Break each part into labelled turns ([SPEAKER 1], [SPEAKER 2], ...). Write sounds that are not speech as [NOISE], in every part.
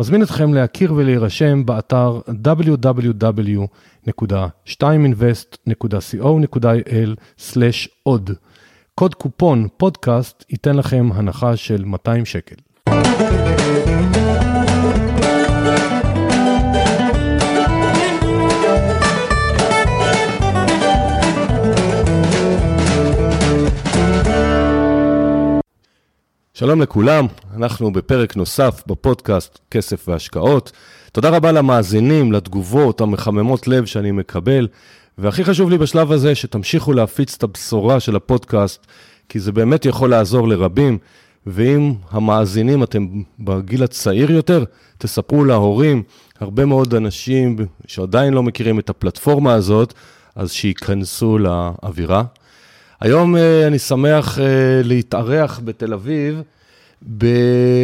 [SPEAKER 1] מזמין אתכם להכיר ולהירשם באתר www.2invest.co.il/עוד. קוד קופון פודקאסט ייתן לכם הנחה של 200 שקל. שלום לכולם, אנחנו בפרק נוסף בפודקאסט כסף והשקעות. תודה רבה למאזינים, לתגובות המחממות לב שאני מקבל, והכי חשוב לי בשלב הזה שתמשיכו להפיץ את הבשורה של הפודקאסט, כי זה באמת יכול לעזור לרבים, ואם המאזינים אתם בגיל הצעיר יותר, תספרו להורים, הרבה מאוד אנשים שעדיין לא מכירים את הפלטפורמה הזאת, אז שייכנסו לאווירה. היום אה, אני שמח אה, להתארח בתל אביב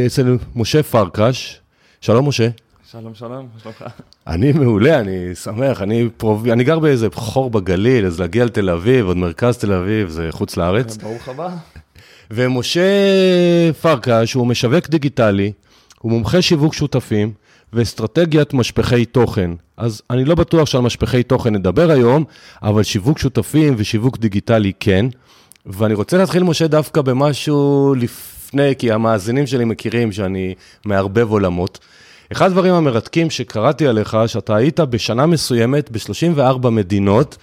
[SPEAKER 1] אצל משה פרקש. שלום, משה.
[SPEAKER 2] שלום, שלום, מה שלומך?
[SPEAKER 1] אני מעולה, אני שמח, אני, פרוב... אני גר באיזה חור בגליל, אז להגיע לתל אביב, עוד מרכז תל אביב, זה חוץ לארץ.
[SPEAKER 2] ברוך הבא.
[SPEAKER 1] ומשה פרקש הוא משווק דיגיטלי, הוא מומחה שיווק שותפים ואסטרטגיית משפחי תוכן. אז אני לא בטוח שעל משפחי תוכן נדבר היום, אבל שיווק שותפים ושיווק דיגיטלי כן. ואני רוצה להתחיל, משה, דווקא במשהו לפני, כי המאזינים שלי מכירים שאני מערבב עולמות. אחד הדברים המרתקים שקראתי עליך, שאתה היית בשנה מסוימת ב-34 מדינות.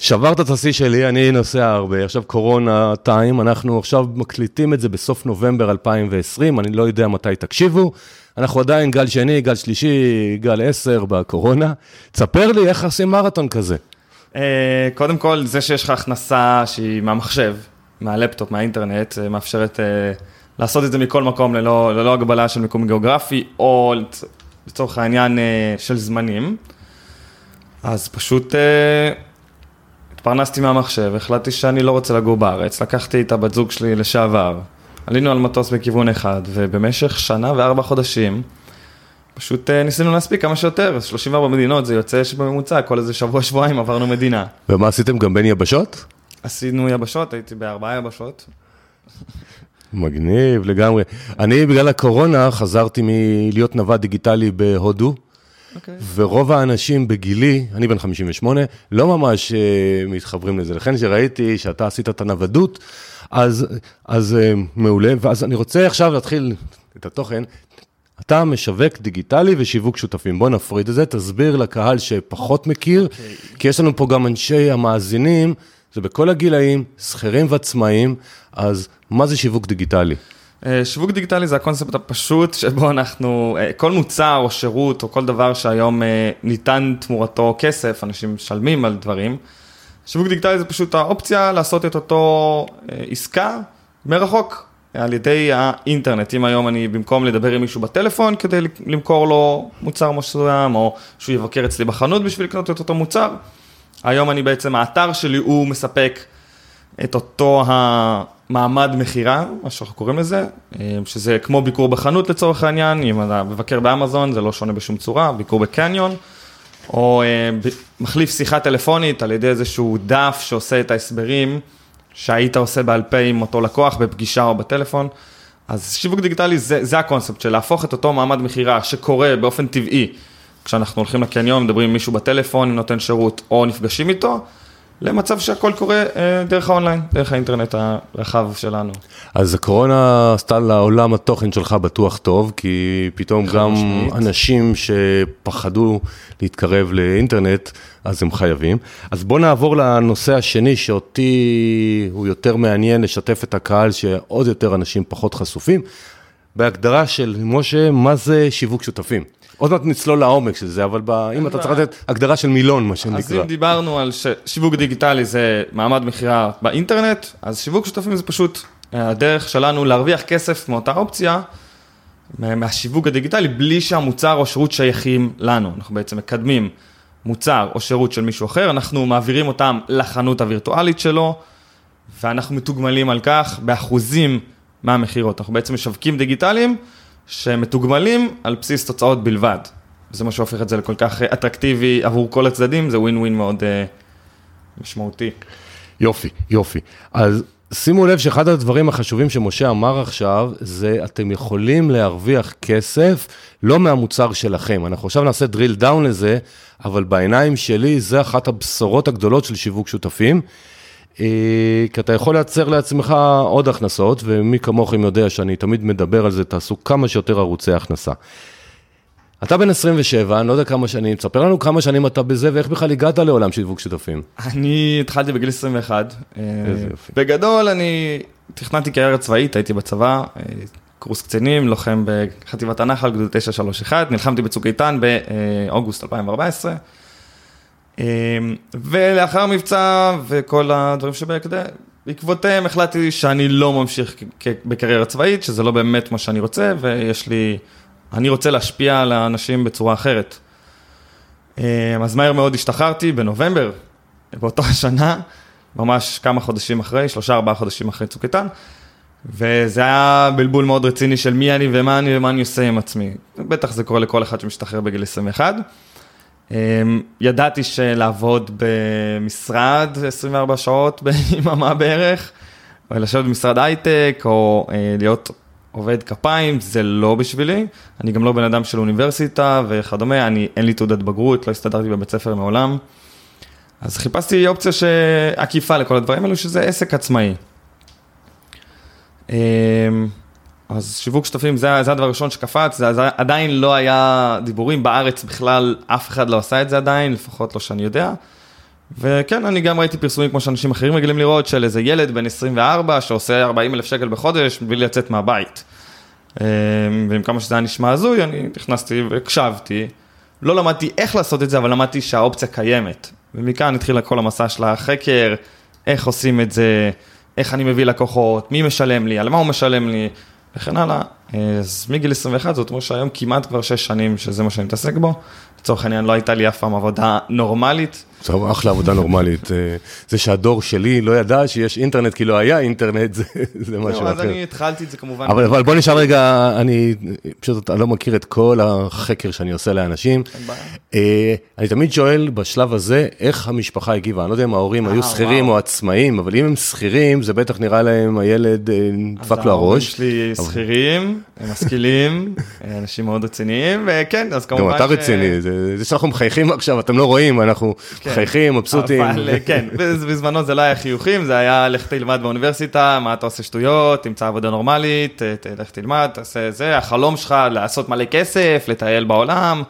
[SPEAKER 1] שברת את השיא שלי, אני נוסע הרבה, עכשיו קורונה טיים, אנחנו עכשיו מקליטים את זה בסוף נובמבר 2020, אני לא יודע מתי תקשיבו, אנחנו עדיין גל שני, גל שלישי, גל עשר בקורונה. תספר לי איך עושים מרתון כזה.
[SPEAKER 2] אה, קודם כל, זה שיש לך הכנסה שהיא מהמחשב, מהלפטופ, מהאינטרנט, מאפשרת אה, לעשות את זה מכל מקום ללא, ללא הגבלה של מיקום גיאוגרפי, או לצורך העניין אה, של זמנים. אז פשוט התפרנסתי מהמחשב, החלטתי שאני לא רוצה לגור בארץ, לקחתי את הבת זוג שלי לשעבר, עלינו על מטוס בכיוון אחד, ובמשך שנה וארבע חודשים, פשוט uh, ניסינו להספיק כמה שיותר, 34 מדינות, זה יוצא שבממוצע, כל איזה שבוע-שבועיים עברנו מדינה.
[SPEAKER 1] ומה עשיתם גם בין יבשות?
[SPEAKER 2] עשינו יבשות, הייתי בארבעה יבשות.
[SPEAKER 1] מגניב לגמרי. אני בגלל הקורונה חזרתי מלהיות נווד דיגיטלי בהודו, okay. אוקיי. ורוב האנשים בגילי, אני בן 58, לא ממש uh, מתחברים לזה. לכן כשראיתי שאתה עשית את הנוודות, אז, אז uh, מעולה, ואז אני רוצה עכשיו להתחיל את התוכן. אתה משווק דיגיטלי ושיווק שותפים. בוא נפריד את זה, תסביר לקהל שפחות מכיר, okay. אוקיי. כי יש לנו פה גם אנשי המאזינים, זה בכל הגילאים, שכירים ועצמאים, אז מה זה שיווק דיגיטלי?
[SPEAKER 2] אה, שיווק דיגיטלי זה הקונספט הפשוט שבו אנחנו, אה, כל מוצר או שירות או כל דבר שהיום אה, ניתן תמורתו כסף, אנשים משלמים על דברים. שיווק דיגיטלי זה פשוט האופציה לעשות את אותו עסקה מרחוק, על ידי האינטרנט. אם היום אני במקום לדבר עם מישהו בטלפון כדי למכור לו מוצר מסוים, או שהוא יבקר אצלי בחנות בשביל לקנות את אותו מוצר, היום אני בעצם, האתר שלי הוא מספק את אותו המעמד מכירה, מה שאנחנו קוראים לזה, שזה כמו ביקור בחנות לצורך העניין, אם אתה מבקר באמזון זה לא שונה בשום צורה, ביקור בקניון, או אה, מחליף שיחה טלפונית על ידי איזשהו דף שעושה את ההסברים. שהיית עושה בעל פה עם אותו לקוח בפגישה או בטלפון. אז שיווק דיגיטלי זה, זה הקונספט של להפוך את אותו מעמד מכירה שקורה באופן טבעי, כשאנחנו הולכים לקניון, מדברים עם מישהו בטלפון, נותן שירות או נפגשים איתו, למצב שהכל קורה אה, דרך האונליין, דרך האינטרנט הרחב שלנו.
[SPEAKER 1] אז הקורונה עשתה לעולם התוכן שלך בטוח טוב, כי פתאום גם
[SPEAKER 2] משמעית.
[SPEAKER 1] אנשים שפחדו להתקרב לאינטרנט, אז הם חייבים. אז בוא נעבור לנושא השני, שאותי הוא יותר מעניין לשתף את הקהל, שעוד יותר אנשים פחות חשופים. בהגדרה של משה, מה זה שיווק שותפים? עוד מעט נצלול לעומק של זה, אבל ב... אם אתה צריך לתת הגדרה של מילון, מה
[SPEAKER 2] אז
[SPEAKER 1] שנקרא.
[SPEAKER 2] אם דיברנו על שיווק דיגיטלי זה מעמד מכירה באינטרנט, אז שיווק שותפים זה פשוט אה, הדרך שלנו להרוויח כסף מאותה אופציה, מה- מהשיווק הדיגיטלי, בלי שהמוצר או שירות שייכים לנו. אנחנו בעצם מקדמים מוצר או שירות של מישהו אחר, אנחנו מעבירים אותם לחנות הווירטואלית שלו, ואנחנו מתוגמלים על כך באחוזים מהמכירות. אנחנו בעצם משווקים דיגיטליים שמתוגמלים על בסיס תוצאות בלבד. וזה מה שהופך את זה לכל כך אה, אטרקטיבי עבור כל הצדדים, זה ווין ווין מאוד אה, משמעותי.
[SPEAKER 1] יופי, יופי. אז שימו לב שאחד הדברים החשובים שמשה אמר עכשיו, זה אתם יכולים להרוויח כסף לא מהמוצר שלכם. אנחנו עכשיו נעשה drill down לזה, אבל בעיניים שלי זה אחת הבשורות הגדולות של שיווק שותפים. אה, כי אתה יכול לייצר לעצמך עוד הכנסות, ומי כמוכם יודע שאני תמיד מדבר על זה, תעשו כמה שיותר ערוצי הכנסה. אתה בן 27, אני לא יודע כמה שנים, תספר לנו כמה שנים אתה בזה ואיך בכלל הגעת לעולם שיווק שותפים.
[SPEAKER 2] אני התחלתי בגיל 21. אה,
[SPEAKER 1] איזה יופי.
[SPEAKER 2] בגדול, אני תכננתי קריירה צבאית, הייתי בצבא, אה, קורס קצינים, לוחם בחטיבת הנחל, גדוד 931, נלחמתי בצוק איתן באוגוסט 2014. אה, ולאחר מבצע וכל הדברים שבעקבותיהם החלטתי שאני לא ממשיך בקריירה צבאית, שזה לא באמת מה שאני רוצה, ויש לי, אני רוצה להשפיע על האנשים בצורה אחרת. אה, אז מהר מאוד השתחררתי בנובמבר, באותה [LAUGHS] השנה, ממש כמה חודשים אחרי, שלושה ארבעה חודשים אחרי צוק איתן, וזה היה בלבול מאוד רציני של מי אני ומה אני ומה אני עושה עם עצמי. בטח זה קורה לכל אחד שמשתחרר בגיל 21. אמ, ידעתי שלעבוד במשרד 24 שעות [LAUGHS] ביממה בערך, או לשבת במשרד הייטק, או אה, להיות עובד כפיים, זה לא בשבילי. אני גם לא בן אדם של אוניברסיטה וכדומה, אני, אין לי תעודת בגרות, לא הסתדרתי בבית ספר מעולם. אז חיפשתי אופציה שעקיפה לכל הדברים האלו, שזה עסק עצמאי. אז שיווק שותפים זה, זה הדבר הראשון שקפץ, זה, זה עדיין לא היה דיבורים בארץ בכלל, אף אחד לא עשה את זה עדיין, לפחות לא שאני יודע. וכן, אני גם ראיתי פרסומים כמו שאנשים אחרים רגילים לראות, של איזה ילד בן 24 שעושה 40 אלף שקל בחודש בלי לצאת מהבית. אמ, ועם כמה שזה היה נשמע הזוי, אני נכנסתי והקשבתי. לא למדתי איך לעשות את זה, אבל למדתי שהאופציה קיימת. ומכאן התחילה כל המסע של החקר, איך עושים את זה, איך אני מביא לקוחות, מי משלם לי, על מה הוא משלם לי, וכן הלאה. אז מגיל 21, זאת אומרת שהיום כמעט כבר 6 שנים שזה מה שאני מתעסק בו. לצורך העניין לא הייתה לי אף פעם עבודה נורמלית.
[SPEAKER 1] זו אחלה עבודה נורמלית. אה, זה שהדור שלי לא ידע שיש אינטרנט כי לא היה אינטרנט, זה, זה משהו
[SPEAKER 2] אז
[SPEAKER 1] אחר.
[SPEAKER 2] אני התחלתי את זה כמובן.
[SPEAKER 1] אבל, אבל בוא נשאר רגע, אני פשוט אני לא מכיר את כל החקר שאני עושה לאנשים. אה, אני תמיד שואל בשלב הזה, איך המשפחה הגיבה? אני לא יודע אם ההורים היו
[SPEAKER 2] אה,
[SPEAKER 1] שכירים
[SPEAKER 2] וואו.
[SPEAKER 1] או עצמאים, אבל אם הם שכירים, זה בטח נראה להם, הילד נדפק
[SPEAKER 2] אז
[SPEAKER 1] לו
[SPEAKER 2] ההורים
[SPEAKER 1] הראש.
[SPEAKER 2] שלי שכירים, הם משכילים, אנשים מאוד רציניים, וכן, אז כמובן
[SPEAKER 1] גם אתה רציני, זה זה שאנחנו מחייכים עכשיו, אתם לא רואים, אנחנו
[SPEAKER 2] כן.
[SPEAKER 1] מחייכים, מבסוטים.
[SPEAKER 2] אבל כן, [LAUGHS] בז- בזמנו זה לא היה חיוכים, זה היה לך תלמד באוניברסיטה, מה אתה עושה שטויות, תמצא עבודה נורמלית, ת- ת- לך תלמד, תעשה זה, החלום שלך לעשות מלא כסף, לטייל בעולם,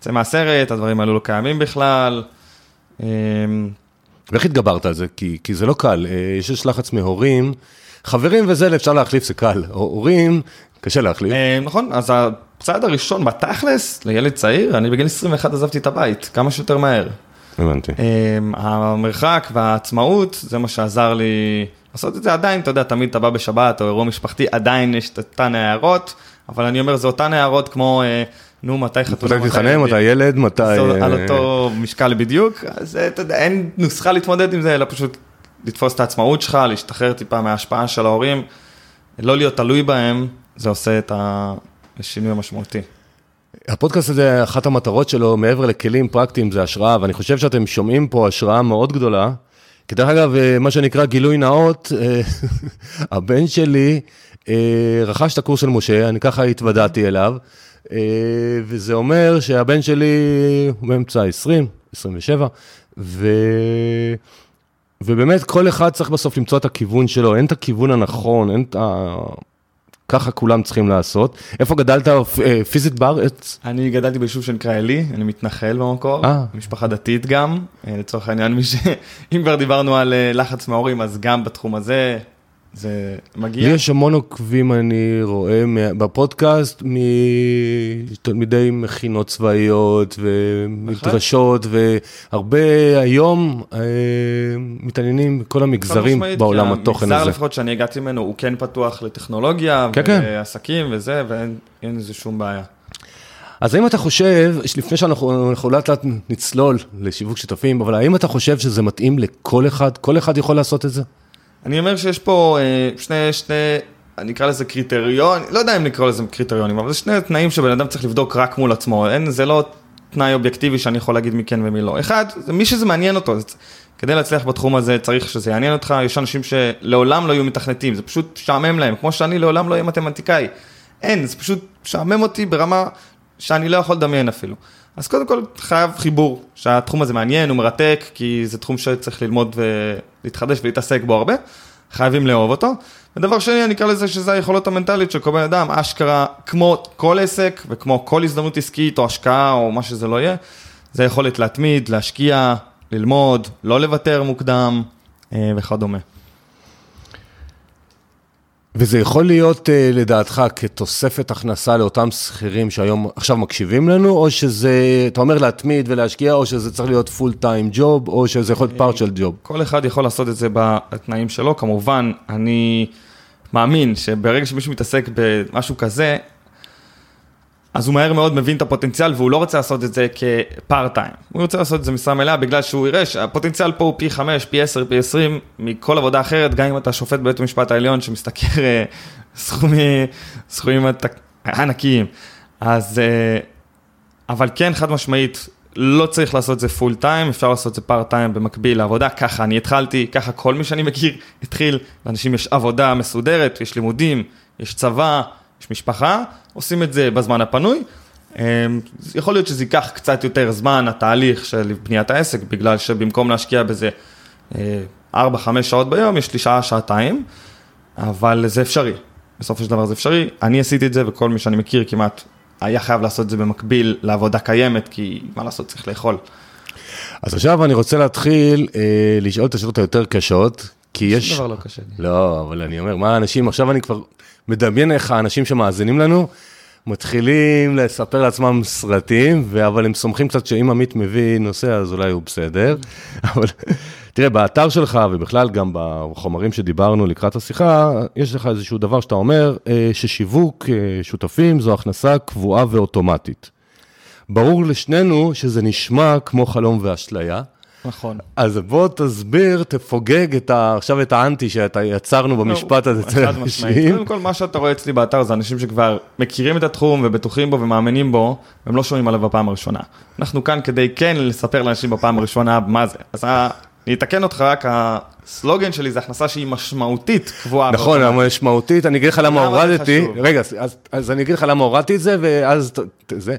[SPEAKER 2] צא מהסרט, הדברים האלו לא קיימים בכלל. אמ,
[SPEAKER 1] ואיך התגברת על זה? כי, כי זה לא קל, אה, יש לחץ מהורים, חברים וזה אפשר להחליף, זה קל, הורים, קשה להחליף.
[SPEAKER 2] אה, נכון, אז הצעד הראשון בתכלס, לילד צעיר, אני בגיל 21 עזבתי את הבית, כמה שיותר מהר.
[SPEAKER 1] הבנתי.
[SPEAKER 2] אמ, המרחק והעצמאות, זה מה שעזר לי לעשות את זה. עדיין, אתה יודע, תמיד אתה בא בשבת או אירוע משפחתי, עדיין יש את אותן הערות, אבל אני אומר, זה אותן הערות כמו, אה, נו, מתי חתונה,
[SPEAKER 1] מתי תתחנן, מתי ילד, מתי...
[SPEAKER 2] זה
[SPEAKER 1] אה,
[SPEAKER 2] על אותו משקל בדיוק, אז אה, אתה יודע, אין נוסחה להתמודד עם זה, אלא פשוט לתפוס את העצמאות שלך, להשתחרר טיפה מההשפעה של ההורים, לא להיות תלוי בהם, זה עושה את השינוי המשמעותי.
[SPEAKER 1] הפודקאסט הזה, אחת המטרות שלו, מעבר לכלים פרקטיים, זה השראה, ואני חושב שאתם שומעים פה השראה מאוד גדולה. כי דרך אגב, אה, מה שנקרא גילוי נאות, אה, [LAUGHS] הבן שלי אה, רכש את הקורס של משה, אני ככה התוודעתי אליו, וזה אומר שהבן שלי הוא באמצע ה-20, 27, ובאמת, כל אחד צריך בסוף למצוא את הכיוון שלו, אין את הכיוון הנכון, אין את ה... ככה כולם צריכים לעשות. איפה גדלת אה, פיזית בארץ?
[SPEAKER 2] אני גדלתי ביישוב שנקרא עלי, אני מתנחל במקור, אה. משפחה דתית גם, אה, לצורך העניין, ש... [LAUGHS] אם כבר דיברנו על לחץ מההורים, אז גם בתחום הזה, זה מגיע.
[SPEAKER 1] לי יש המון עוקבים, אני רואה בפודקאסט, מתלמידי מכינות צבאיות ומדרשות, והרבה היום אה, מתעניינים בכל המגזרים בעולם התוכן הזה.
[SPEAKER 2] המגזר לפחות שאני הגעתי ממנו, הוא כן פתוח לטכנולוגיה, כן, כן. ועסקים וזה, ואין לזה שום בעיה.
[SPEAKER 1] אז האם אתה חושב, לפני שאנחנו לאט לאט נצלול לשיווק שותפים, אבל האם אתה חושב שזה מתאים לכל אחד? כל אחד יכול לעשות את זה?
[SPEAKER 2] אני אומר שיש פה אה, שני, שני, אני אקרא לזה קריטריון, לא יודע אם נקרא לזה קריטריונים, אבל זה שני תנאים שבן אדם צריך לבדוק רק מול עצמו, אין, זה לא תנאי אובייקטיבי שאני יכול להגיד מי כן ומי לא. אחד, זה מי שזה מעניין אותו, זה, כדי להצליח בתחום הזה צריך שזה יעניין אותך, יש אנשים שלעולם לא יהיו מתכנתים, זה פשוט משעמם להם, כמו שאני לעולם לא אהיה מתמטיקאי. אין, זה פשוט משעמם אותי ברמה שאני לא יכול לדמיין אפילו. אז קודם כל חייב חיבור, שהתחום הזה מעניין, הוא מרתק, כי זה תחום שצריך ללמוד ולהתחדש ולהתעסק בו הרבה, חייבים לאהוב אותו. ודבר שני, אני אקרא לזה שזה היכולות המנטלית של כל בן אדם, אשכרה, כמו כל עסק וכמו כל הזדמנות עסקית או השקעה או מה שזה לא יהיה, זה יכולת להתמיד, להשקיע, ללמוד, לא לוותר מוקדם אה, וכדומה.
[SPEAKER 1] וזה יכול להיות, אה, לדעתך, כתוספת הכנסה לאותם שכירים שהיום, עכשיו מקשיבים לנו, או שזה, אתה אומר להתמיד ולהשקיע, או שזה צריך להיות פול טיים ג'וב, או שזה יכול להיות פארט של ג'וב?
[SPEAKER 2] כל אחד יכול לעשות את זה בתנאים שלו. כמובן, אני מאמין שברגע שמישהו מתעסק במשהו כזה, אז הוא מהר מאוד מבין את הפוטנציאל והוא לא רוצה לעשות את זה כפארט טיים. הוא רוצה לעשות את זה משרה מלאה בגלל שהוא יראה שהפוטנציאל פה הוא פי 5, פי 10, פי 20 מכל עבודה אחרת, גם אם אתה שופט בבית המשפט העליון שמשתכר אה, סכומי, סכומים ענקיים. אז, אה, אבל כן, חד משמעית, לא צריך לעשות את זה פול טיים, אפשר לעשות את זה פארט טיים במקביל לעבודה, ככה אני התחלתי, ככה כל מי שאני מכיר התחיל, לאנשים יש עבודה מסודרת, יש לימודים, יש צבא. יש משפחה, עושים את זה בזמן הפנוי. אמ, יכול להיות שזה ייקח קצת יותר זמן, התהליך של בניית העסק, בגלל שבמקום להשקיע בזה 4-5 אה, שעות ביום, יש לי שעה, שעתיים, אבל זה אפשרי. בסופו של דבר זה אפשרי. אני עשיתי את זה, וכל מי שאני מכיר כמעט היה חייב לעשות את זה במקביל לעבודה קיימת, כי מה לעשות, צריך לאכול.
[SPEAKER 1] אז עכשיו אני רוצה להתחיל אה, לשאול את השאלות היותר קשות, כי יש...
[SPEAKER 2] שום דבר לא קשה לי.
[SPEAKER 1] לא, אבל אני אומר, מה האנשים, עכשיו אני כבר מדמיין איך האנשים שמאזינים לנו, מתחילים לספר לעצמם סרטים, אבל הם סומכים קצת שאם עמית מביא נושא, אז אולי הוא בסדר. [LAUGHS] אבל תראה, באתר שלך, ובכלל גם בחומרים שדיברנו לקראת השיחה, יש לך איזשהו דבר שאתה אומר, אה, ששיווק אה, שותפים זו הכנסה קבועה ואוטומטית. ברור לשנינו שזה נשמע כמו חלום ואשליה.
[SPEAKER 2] נכון.
[SPEAKER 1] אז בוא תסביר, תפוגג את ה, עכשיו את האנטי שאתה יצרנו במשפט הזה אצל
[SPEAKER 2] האנשים. קודם כל, מה שאתה רואה אצלי באתר זה אנשים שכבר מכירים את התחום ובטוחים בו ומאמינים בו, והם לא שומעים עליו בפעם הראשונה. אנחנו כאן כדי כן לספר לאנשים בפעם הראשונה מה זה. אז אני אתקן אותך רק, הסלוגן שלי זה הכנסה שהיא משמעותית קבועה.
[SPEAKER 1] נכון, משמעותית, אני אגיד לך למה הורדתי, רגע, אז אני אגיד לך למה הורדתי את זה, ואז זה,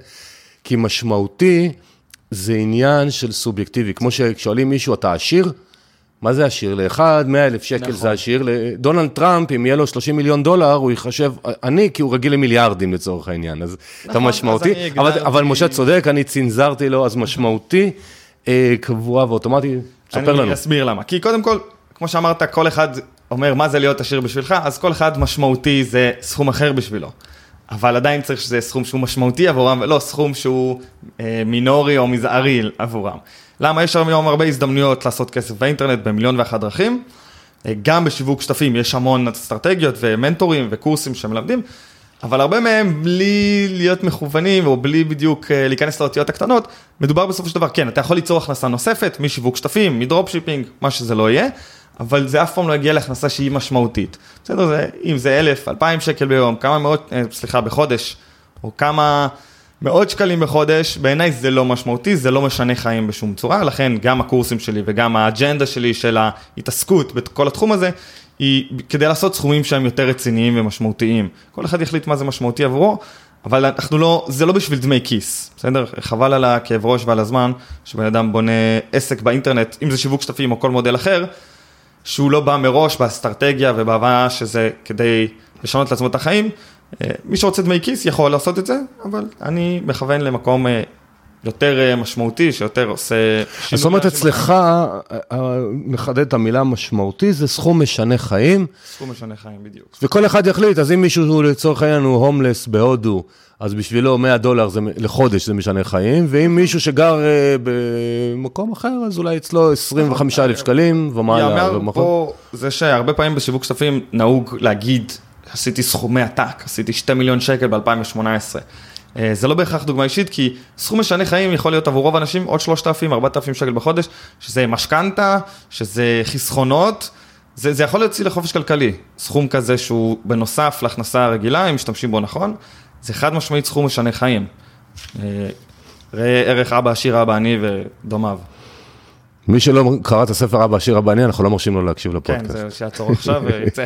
[SPEAKER 1] כי משמעותי, זה עניין של סובייקטיבי, כמו ששואלים מישהו, אתה עשיר? מה זה עשיר? לאחד, 100 אלף שקל נכון. זה עשיר, לדונלד טראמפ, אם יהיה לו 30 מיליון דולר, הוא יחשב, אני, כי הוא רגיל למיליארדים לצורך העניין, אז נכון, אתה משמעותי, אבל, אבל משה צודק, אני צנזרתי לו, אז משמעותי, אה, קבוע ואוטומטי,
[SPEAKER 2] ספר לנו. אני אסביר למה, כי קודם כל, כמו שאמרת, כל אחד אומר מה זה להיות עשיר בשבילך, אז כל אחד משמעותי זה סכום אחר בשבילו. אבל עדיין צריך שזה סכום שהוא משמעותי עבורם, ולא סכום שהוא אה, מינורי או מזערי עבורם. למה? יש היום הרבה הזדמנויות לעשות כסף באינטרנט במיליון ואחת דרכים. אה, גם בשיווק שותפים יש המון אסטרטגיות ומנטורים וקורסים שמלמדים, אבל הרבה מהם בלי להיות מכוונים או בלי בדיוק אה, להיכנס לאותיות הקטנות, מדובר בסופו של דבר, כן, אתה יכול ליצור הכנסה נוספת משיווק שותפים, מ dropshipping, מה שזה לא יהיה. אבל זה אף פעם לא יגיע להכנסה שהיא משמעותית. בסדר, זה, אם זה אלף, אלפיים שקל ביום, כמה מאות, אה, סליחה, בחודש, או כמה מאות שקלים בחודש, בעיניי זה לא משמעותי, זה לא משנה חיים בשום צורה, לכן גם הקורסים שלי וגם האג'נדה שלי של ההתעסקות בכל התחום הזה, היא כדי לעשות סכומים שהם יותר רציניים ומשמעותיים. כל אחד יחליט מה זה משמעותי עבורו, אבל אנחנו לא, זה לא בשביל דמי כיס, בסדר? חבל על הכאב ראש ועל הזמן, שבן אדם בונה עסק באינטרנט, אם זה שיווק שותפים או כל מודל אחר, שהוא לא בא מראש באסטרטגיה ובהבנה שזה כדי לשנות לעצמו את החיים. אה, מי שרוצה דמי כיס יכול לעשות את זה, אבל אני מכוון למקום אה, יותר אה, משמעותי, שיותר עושה...
[SPEAKER 1] זאת אומרת, אצלך, נחדד את המילה משמעותי, זה סכום משנה חיים.
[SPEAKER 2] סכום משנה חיים, בדיוק.
[SPEAKER 1] וכל אחד יחליט, אז אם מישהו לצורך העניין הוא הומלס בהודו, אז בשבילו 100 דולר זה, לחודש זה משנה חיים, ואם מישהו שגר uh, במקום אחר, אז אולי אצלו 25 אלף שקלים ומעלה.
[SPEAKER 2] יאמר פה, זה שהרבה פעמים בשיווק כספים נהוג להגיד, עשיתי סכומי עתק, עשיתי 2 מיליון שקל ב-2018. אה, זה לא בהכרח דוגמה אישית, כי סכום משנה חיים יכול להיות עבור רוב האנשים עוד 3,000, 4,000 שקל בחודש, שזה משכנתה, שזה חסכונות, זה, זה יכול להוציא לחופש כלכלי. סכום כזה שהוא בנוסף להכנסה הרגילה, אם משתמשים בו נכון, זה חד משמעית סכום משנה חיים. אה, ראה ערך אבא עשיר אבא עני ודומיו.
[SPEAKER 1] מי שלא קרא את הספר אבא עשיר אבא עני, אנחנו לא מרשים לו להקשיב לפודקאסט.
[SPEAKER 2] כן, זה שיעצור עכשיו ויצא.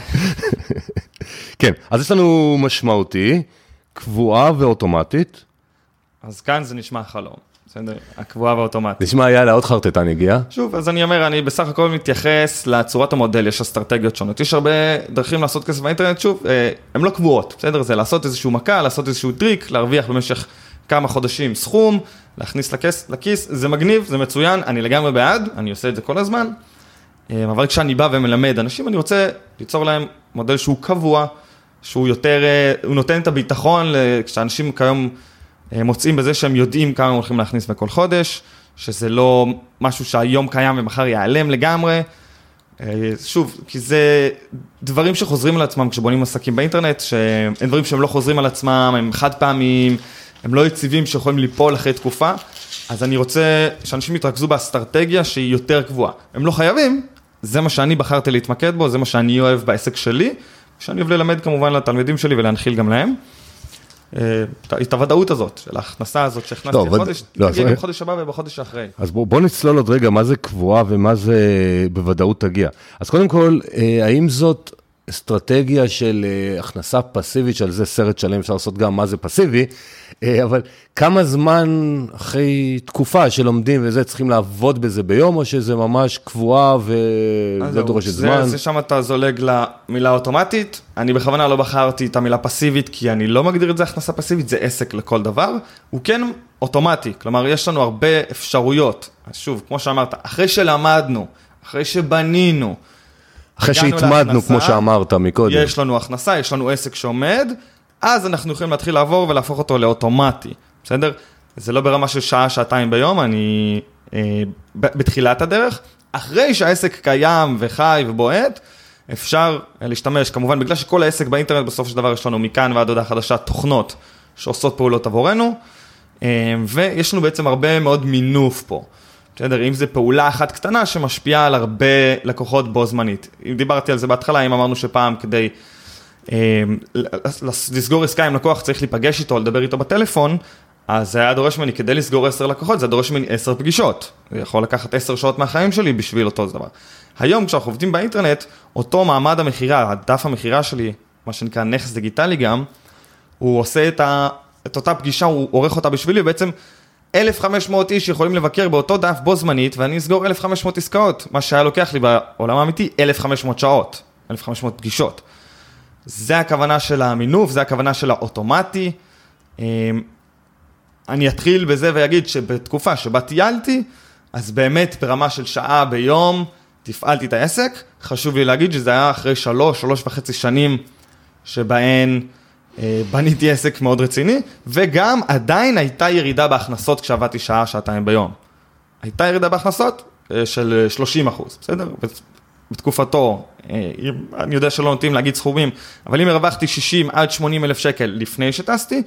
[SPEAKER 2] [LAUGHS]
[SPEAKER 1] כן, אז יש לנו משמעותי. קבועה ואוטומטית.
[SPEAKER 2] אז כאן זה נשמע חלום, בסדר? הקבועה ואוטומטית.
[SPEAKER 1] נשמע יאללה, עוד חרטטן הגיע.
[SPEAKER 2] שוב, אז אני אומר, אני בסך הכל מתייחס לצורת המודל, יש אסטרטגיות שונות. יש הרבה דרכים לעשות כסף באינטרנט, שוב, אה, הן לא קבועות, בסדר? זה לעשות איזשהו מכה, לעשות איזשהו טריק, להרוויח במשך כמה חודשים סכום, להכניס לכיס, לכיס, זה מגניב, זה מצוין, אני לגמרי בעד, אני עושה את זה כל הזמן. אה, אבל כשאני בא ומלמד אנשים, אני רוצה ליצור להם מודל שהוא קבוע. שהוא יותר, אה, הוא נותן את הביטחון כשאנשים כיום מוצאים בזה שהם יודעים כמה הם הולכים להכניס בכל חודש, שזה לא משהו שהיום קיים ומחר ייעלם לגמרי. אה, שוב, כי זה דברים שחוזרים על עצמם כשבונים עסקים באינטרנט, שהם דברים שהם לא חוזרים על עצמם, הם חד פעמיים, הם לא יציבים שיכולים ליפול אחרי תקופה, אז אני רוצה שאנשים יתרכזו באסטרטגיה שהיא יותר קבועה. הם לא חייבים, זה מה שאני בחרתי להתמקד בו, זה מה שאני אוהב בעסק שלי. שאני אוהב ללמד כמובן לתלמידים שלי ולהנחיל גם להם. אה, את הוודאות הזאת, של ההכנסה הזאת שהכנסתי לא, חודש, לא, תגיע גם בחודש הבא ובחודש האחרי.
[SPEAKER 1] אז בואו בוא נצלול עוד רגע, מה זה קבועה ומה זה בוודאות תגיע. אז קודם כל, אה, האם זאת אסטרטגיה של אה, הכנסה פסיבית, שעל זה סרט שלם אפשר לעשות גם מה זה פסיבי, אה, אבל כמה זמן אחרי תקופה שלומדים וזה, צריכים לעבוד בזה ביום, או שזה ממש קבועה וזה דורשת זמן?
[SPEAKER 2] זה שם אתה זולג למילה אוטומטית, אני בכוונה לא בחרתי את המילה פסיבית, כי אני לא מגדיר את זה הכנסה פסיבית, זה עסק לכל דבר, הוא כן אוטומטי, כלומר יש לנו הרבה אפשרויות, שוב, כמו שאמרת, אחרי שלמדנו, אחרי שבנינו,
[SPEAKER 1] אחרי שהתמדנו, כמו שאמרת מקודם.
[SPEAKER 2] יש לנו הכנסה, יש לנו עסק שעומד, אז אנחנו יכולים להתחיל לעבור ולהפוך אותו לאוטומטי, בסדר? זה לא ברמה של שעה, שעתיים ביום, אני אה, בתחילת הדרך. אחרי שהעסק קיים וחי ובועט, אפשר להשתמש, כמובן, בגלל שכל העסק באינטרנט, בסופו של דבר יש לנו מכאן ועד הודעה חדשה תוכנות שעושות פעולות עבורנו, אה, ויש לנו בעצם הרבה מאוד מינוף פה. בסדר, אם זה פעולה אחת קטנה שמשפיעה על הרבה לקוחות בו זמנית. אם דיברתי על זה בהתחלה, אם אמרנו שפעם כדי אה, לסגור עסקה עם לקוח צריך להיפגש איתו, לדבר איתו בטלפון, אז זה היה דורש ממני, כדי לסגור עשר לקוחות, זה דורש ממני עשר פגישות. זה יכול לקחת עשר שעות מהחיים שלי בשביל אותו דבר. היום כשאנחנו עובדים באינטרנט, אותו מעמד המכירה, הדף המכירה שלי, מה שנקרא נכס דיגיטלי גם, הוא עושה את, ה, את אותה פגישה, הוא עורך אותה בשבילי, ובעצם 1,500 איש יכולים לבקר באותו דף בו זמנית, ואני אסגור 1,500 עסקאות, מה שהיה לוקח לי בעולם האמיתי 1,500 שעות, 1,500 פגישות. זה הכוונה של המינוף, זה הכוונה של האוטומטי. אמ, אני אתחיל בזה ואגיד שבתקופה שבה טיילתי, אז באמת ברמה של שעה ביום תפעלתי את העסק. חשוב לי להגיד שזה היה אחרי שלוש, שלוש וחצי שנים שבהן בניתי עסק מאוד רציני, וגם עדיין הייתה ירידה בהכנסות כשעבדתי שעה, שעתיים ביום. הייתה ירידה בהכנסות אה, של 30 אחוז, בסדר? בתקופתו, אה, אני יודע שלא נוטים להגיד סכומים, אבל אם הרווחתי 60 עד 80 אלף שקל לפני שטסתי,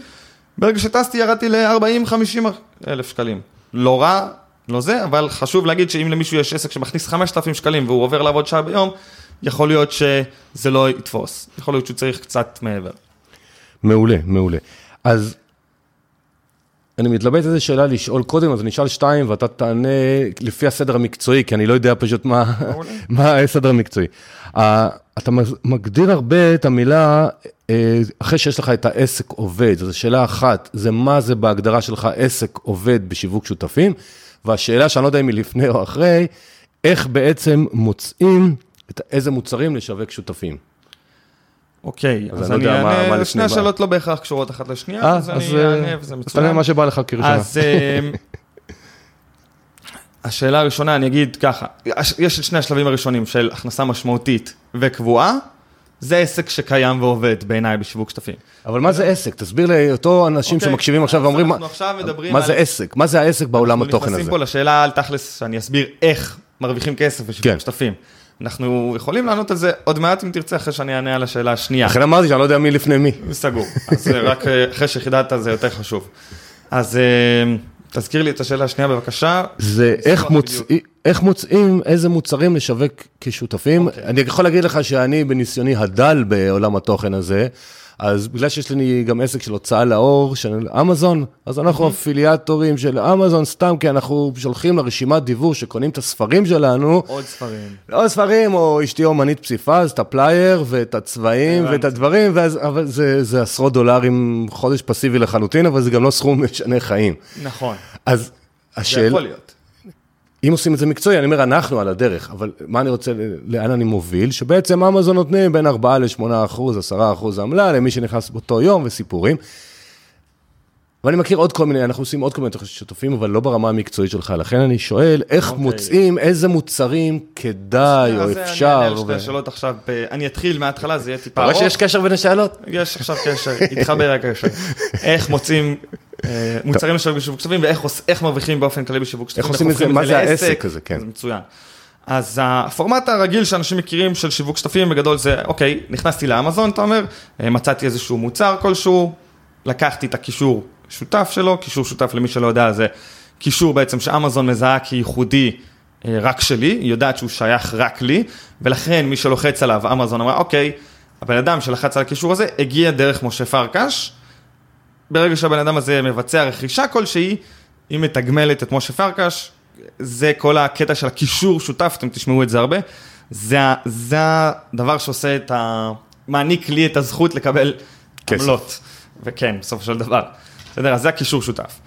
[SPEAKER 2] ברגע שטסתי ירדתי ל-40-50 אלף שקלים. לא רע, לא זה, אבל חשוב להגיד שאם למישהו יש עסק שמכניס 5,000 שקלים והוא עובר לעבוד שעה ביום, יכול להיות שזה לא יתפוס, יכול להיות שהוא צריך קצת מעבר.
[SPEAKER 1] מעולה, מעולה. אז אני מתלבט איזה שאלה לשאול קודם, אז אני אשאל שתיים ואתה תענה לפי הסדר המקצועי, כי אני לא יודע פשוט מה, [LAUGHS] מה הסדר המקצועי. אתה מגדיר הרבה את המילה, אה, אחרי שיש לך את העסק עובד, זו שאלה אחת, זה מה זה בהגדרה שלך עסק עובד בשיווק שותפים, והשאלה שאני לא יודע אם היא לפני או אחרי, איך בעצם מוצאים את איזה מוצרים לשווק שותפים.
[SPEAKER 2] אוקיי,
[SPEAKER 1] אז
[SPEAKER 2] אז
[SPEAKER 1] אני לא
[SPEAKER 2] אענה,
[SPEAKER 1] לפני
[SPEAKER 2] שני. השאלות לא בהכרח קשורות אחת לשנייה,
[SPEAKER 1] אה,
[SPEAKER 2] אז אני
[SPEAKER 1] אז, אה,
[SPEAKER 2] אענה וזה
[SPEAKER 1] אז
[SPEAKER 2] מצוין.
[SPEAKER 1] תענה מה שבא לך כראשונה.
[SPEAKER 2] אז אמ, השאלה הראשונה, אני אגיד ככה, יש- את שני השלבים הראשונים של הכנסה משמעותית וקבועה, זה עסק שקיים ועובד בעיניי בשיווק שותפים.
[SPEAKER 1] אבל מה זה עסק? תסביר לאותו אנשים
[SPEAKER 2] אוקיי,
[SPEAKER 1] שמקשיבים עכשיו
[SPEAKER 2] אז
[SPEAKER 1] ואומרים,
[SPEAKER 2] אנחנו
[SPEAKER 1] מה-
[SPEAKER 2] עכשיו
[SPEAKER 1] מה
[SPEAKER 2] על-
[SPEAKER 1] זה עסק? מה זה העסק בעולם
[SPEAKER 2] אנחנו
[SPEAKER 1] התוכן הזה?
[SPEAKER 2] נכנסים פה לשאלה על תכלס, שאני אסביר איך מרוויחים כסף בשיווק
[SPEAKER 1] כן.
[SPEAKER 2] שותפים. אנחנו יכולים לענות על זה עוד מעט אם תרצה, אחרי שאני אענה על השאלה השנייה.
[SPEAKER 1] לכן אמרתי שאני לא יודע מי לפני מי.
[SPEAKER 2] סגור. אז אה, רק אה, אחרי שחידדת זה יותר חשוב. אז אה, תזכיר לי את השאלה השנייה בבקשה.
[SPEAKER 1] זה איך, מוצא, איך מוצאים איזה מוצרים לשווק כשותפים.
[SPEAKER 2] אוקיי.
[SPEAKER 1] אני יכול להגיד לך שאני בניסיוני הדל בעולם התוכן הזה, אז בגלל שיש לי גם עסק של הוצאה לאור של אמזון, אז אנחנו affiliateורים של אמזון סתם כי אנחנו שולחים לרשימת דיוור שקונים את הספרים שלנו.
[SPEAKER 2] עוד ספרים.
[SPEAKER 1] לא ספרים, או אשתי אומנית פסיפס, את הפלייר ואת הצבעים. ואת הדברים, ואז, אבל זה, זה עשרות דולרים חודש פסיבי לחלוטין, אבל זה גם לא סכום משנה חיים.
[SPEAKER 2] נכון.
[SPEAKER 1] אז
[SPEAKER 2] זה
[SPEAKER 1] השאלה,
[SPEAKER 2] יכול להיות.
[SPEAKER 1] אם עושים את זה מקצועי, אני אומר, אנחנו על הדרך, אבל מה אני רוצה, לאן אני מוביל? שבעצם אמזון נותנים בין 4 ל-8 אחוז, 10 אחוז עמלה למי שנכנס באותו יום וסיפורים. ואני מכיר עוד כל מיני, אנחנו עושים עוד כל מיני תוכניות שותפים, אבל לא ברמה המקצועית שלך. לכן אני שואל, איך
[SPEAKER 2] אוקיי.
[SPEAKER 1] מוצאים איזה מוצרים כדאי או
[SPEAKER 2] אז אני
[SPEAKER 1] אפשר?
[SPEAKER 2] אענה על שתי השאלות עכשיו, ב- אני אתחיל מההתחלה, זה יהיה טיפה
[SPEAKER 1] אתה רואה
[SPEAKER 2] ארוך.
[SPEAKER 1] שיש קשר בין השאלות?
[SPEAKER 2] יש עכשיו קשר, התחבר הקשר. איך מוצאים אה, מוצרים לשווק בשיווק כתבים ואיך מרוויחים באופן כללי בשיווק כתבים.
[SPEAKER 1] איך עושים את זה? מה זה העסק הזה? כן.
[SPEAKER 2] זה מצוין. אז הפורמט הרגיל שאנשים מכירים של שיווק שותפים בגדול זה, אוקיי, נכנסתי לאמזון, אתה אומר, אה, מצאתי איזשהו מוצר כלשהו, לקחתי את הקישור שותף שלו, קישור שותף למי שלא יודע זה קישור בעצם שאמזון מזהה כייחודי אה, רק שלי, היא יודעת שהוא שייך רק לי, ולכן מי שלוחץ עליו, אמזון אמרה, אוקיי, הבן אדם שלחץ על הקישור הזה הגיע דרך משה פרקש, ברגע שהבן אדם הזה מבצע רכישה כלשהי, היא מתגמלת את משה פרקש, זה כל הקטע של הקישור שותף, אתם תשמעו את זה הרבה, זה, זה הדבר שעושה את ה... מעניק לי את הזכות לקבל. עמלות. וכן, בסופו של דבר. בסדר, אז זה הקישור שותף.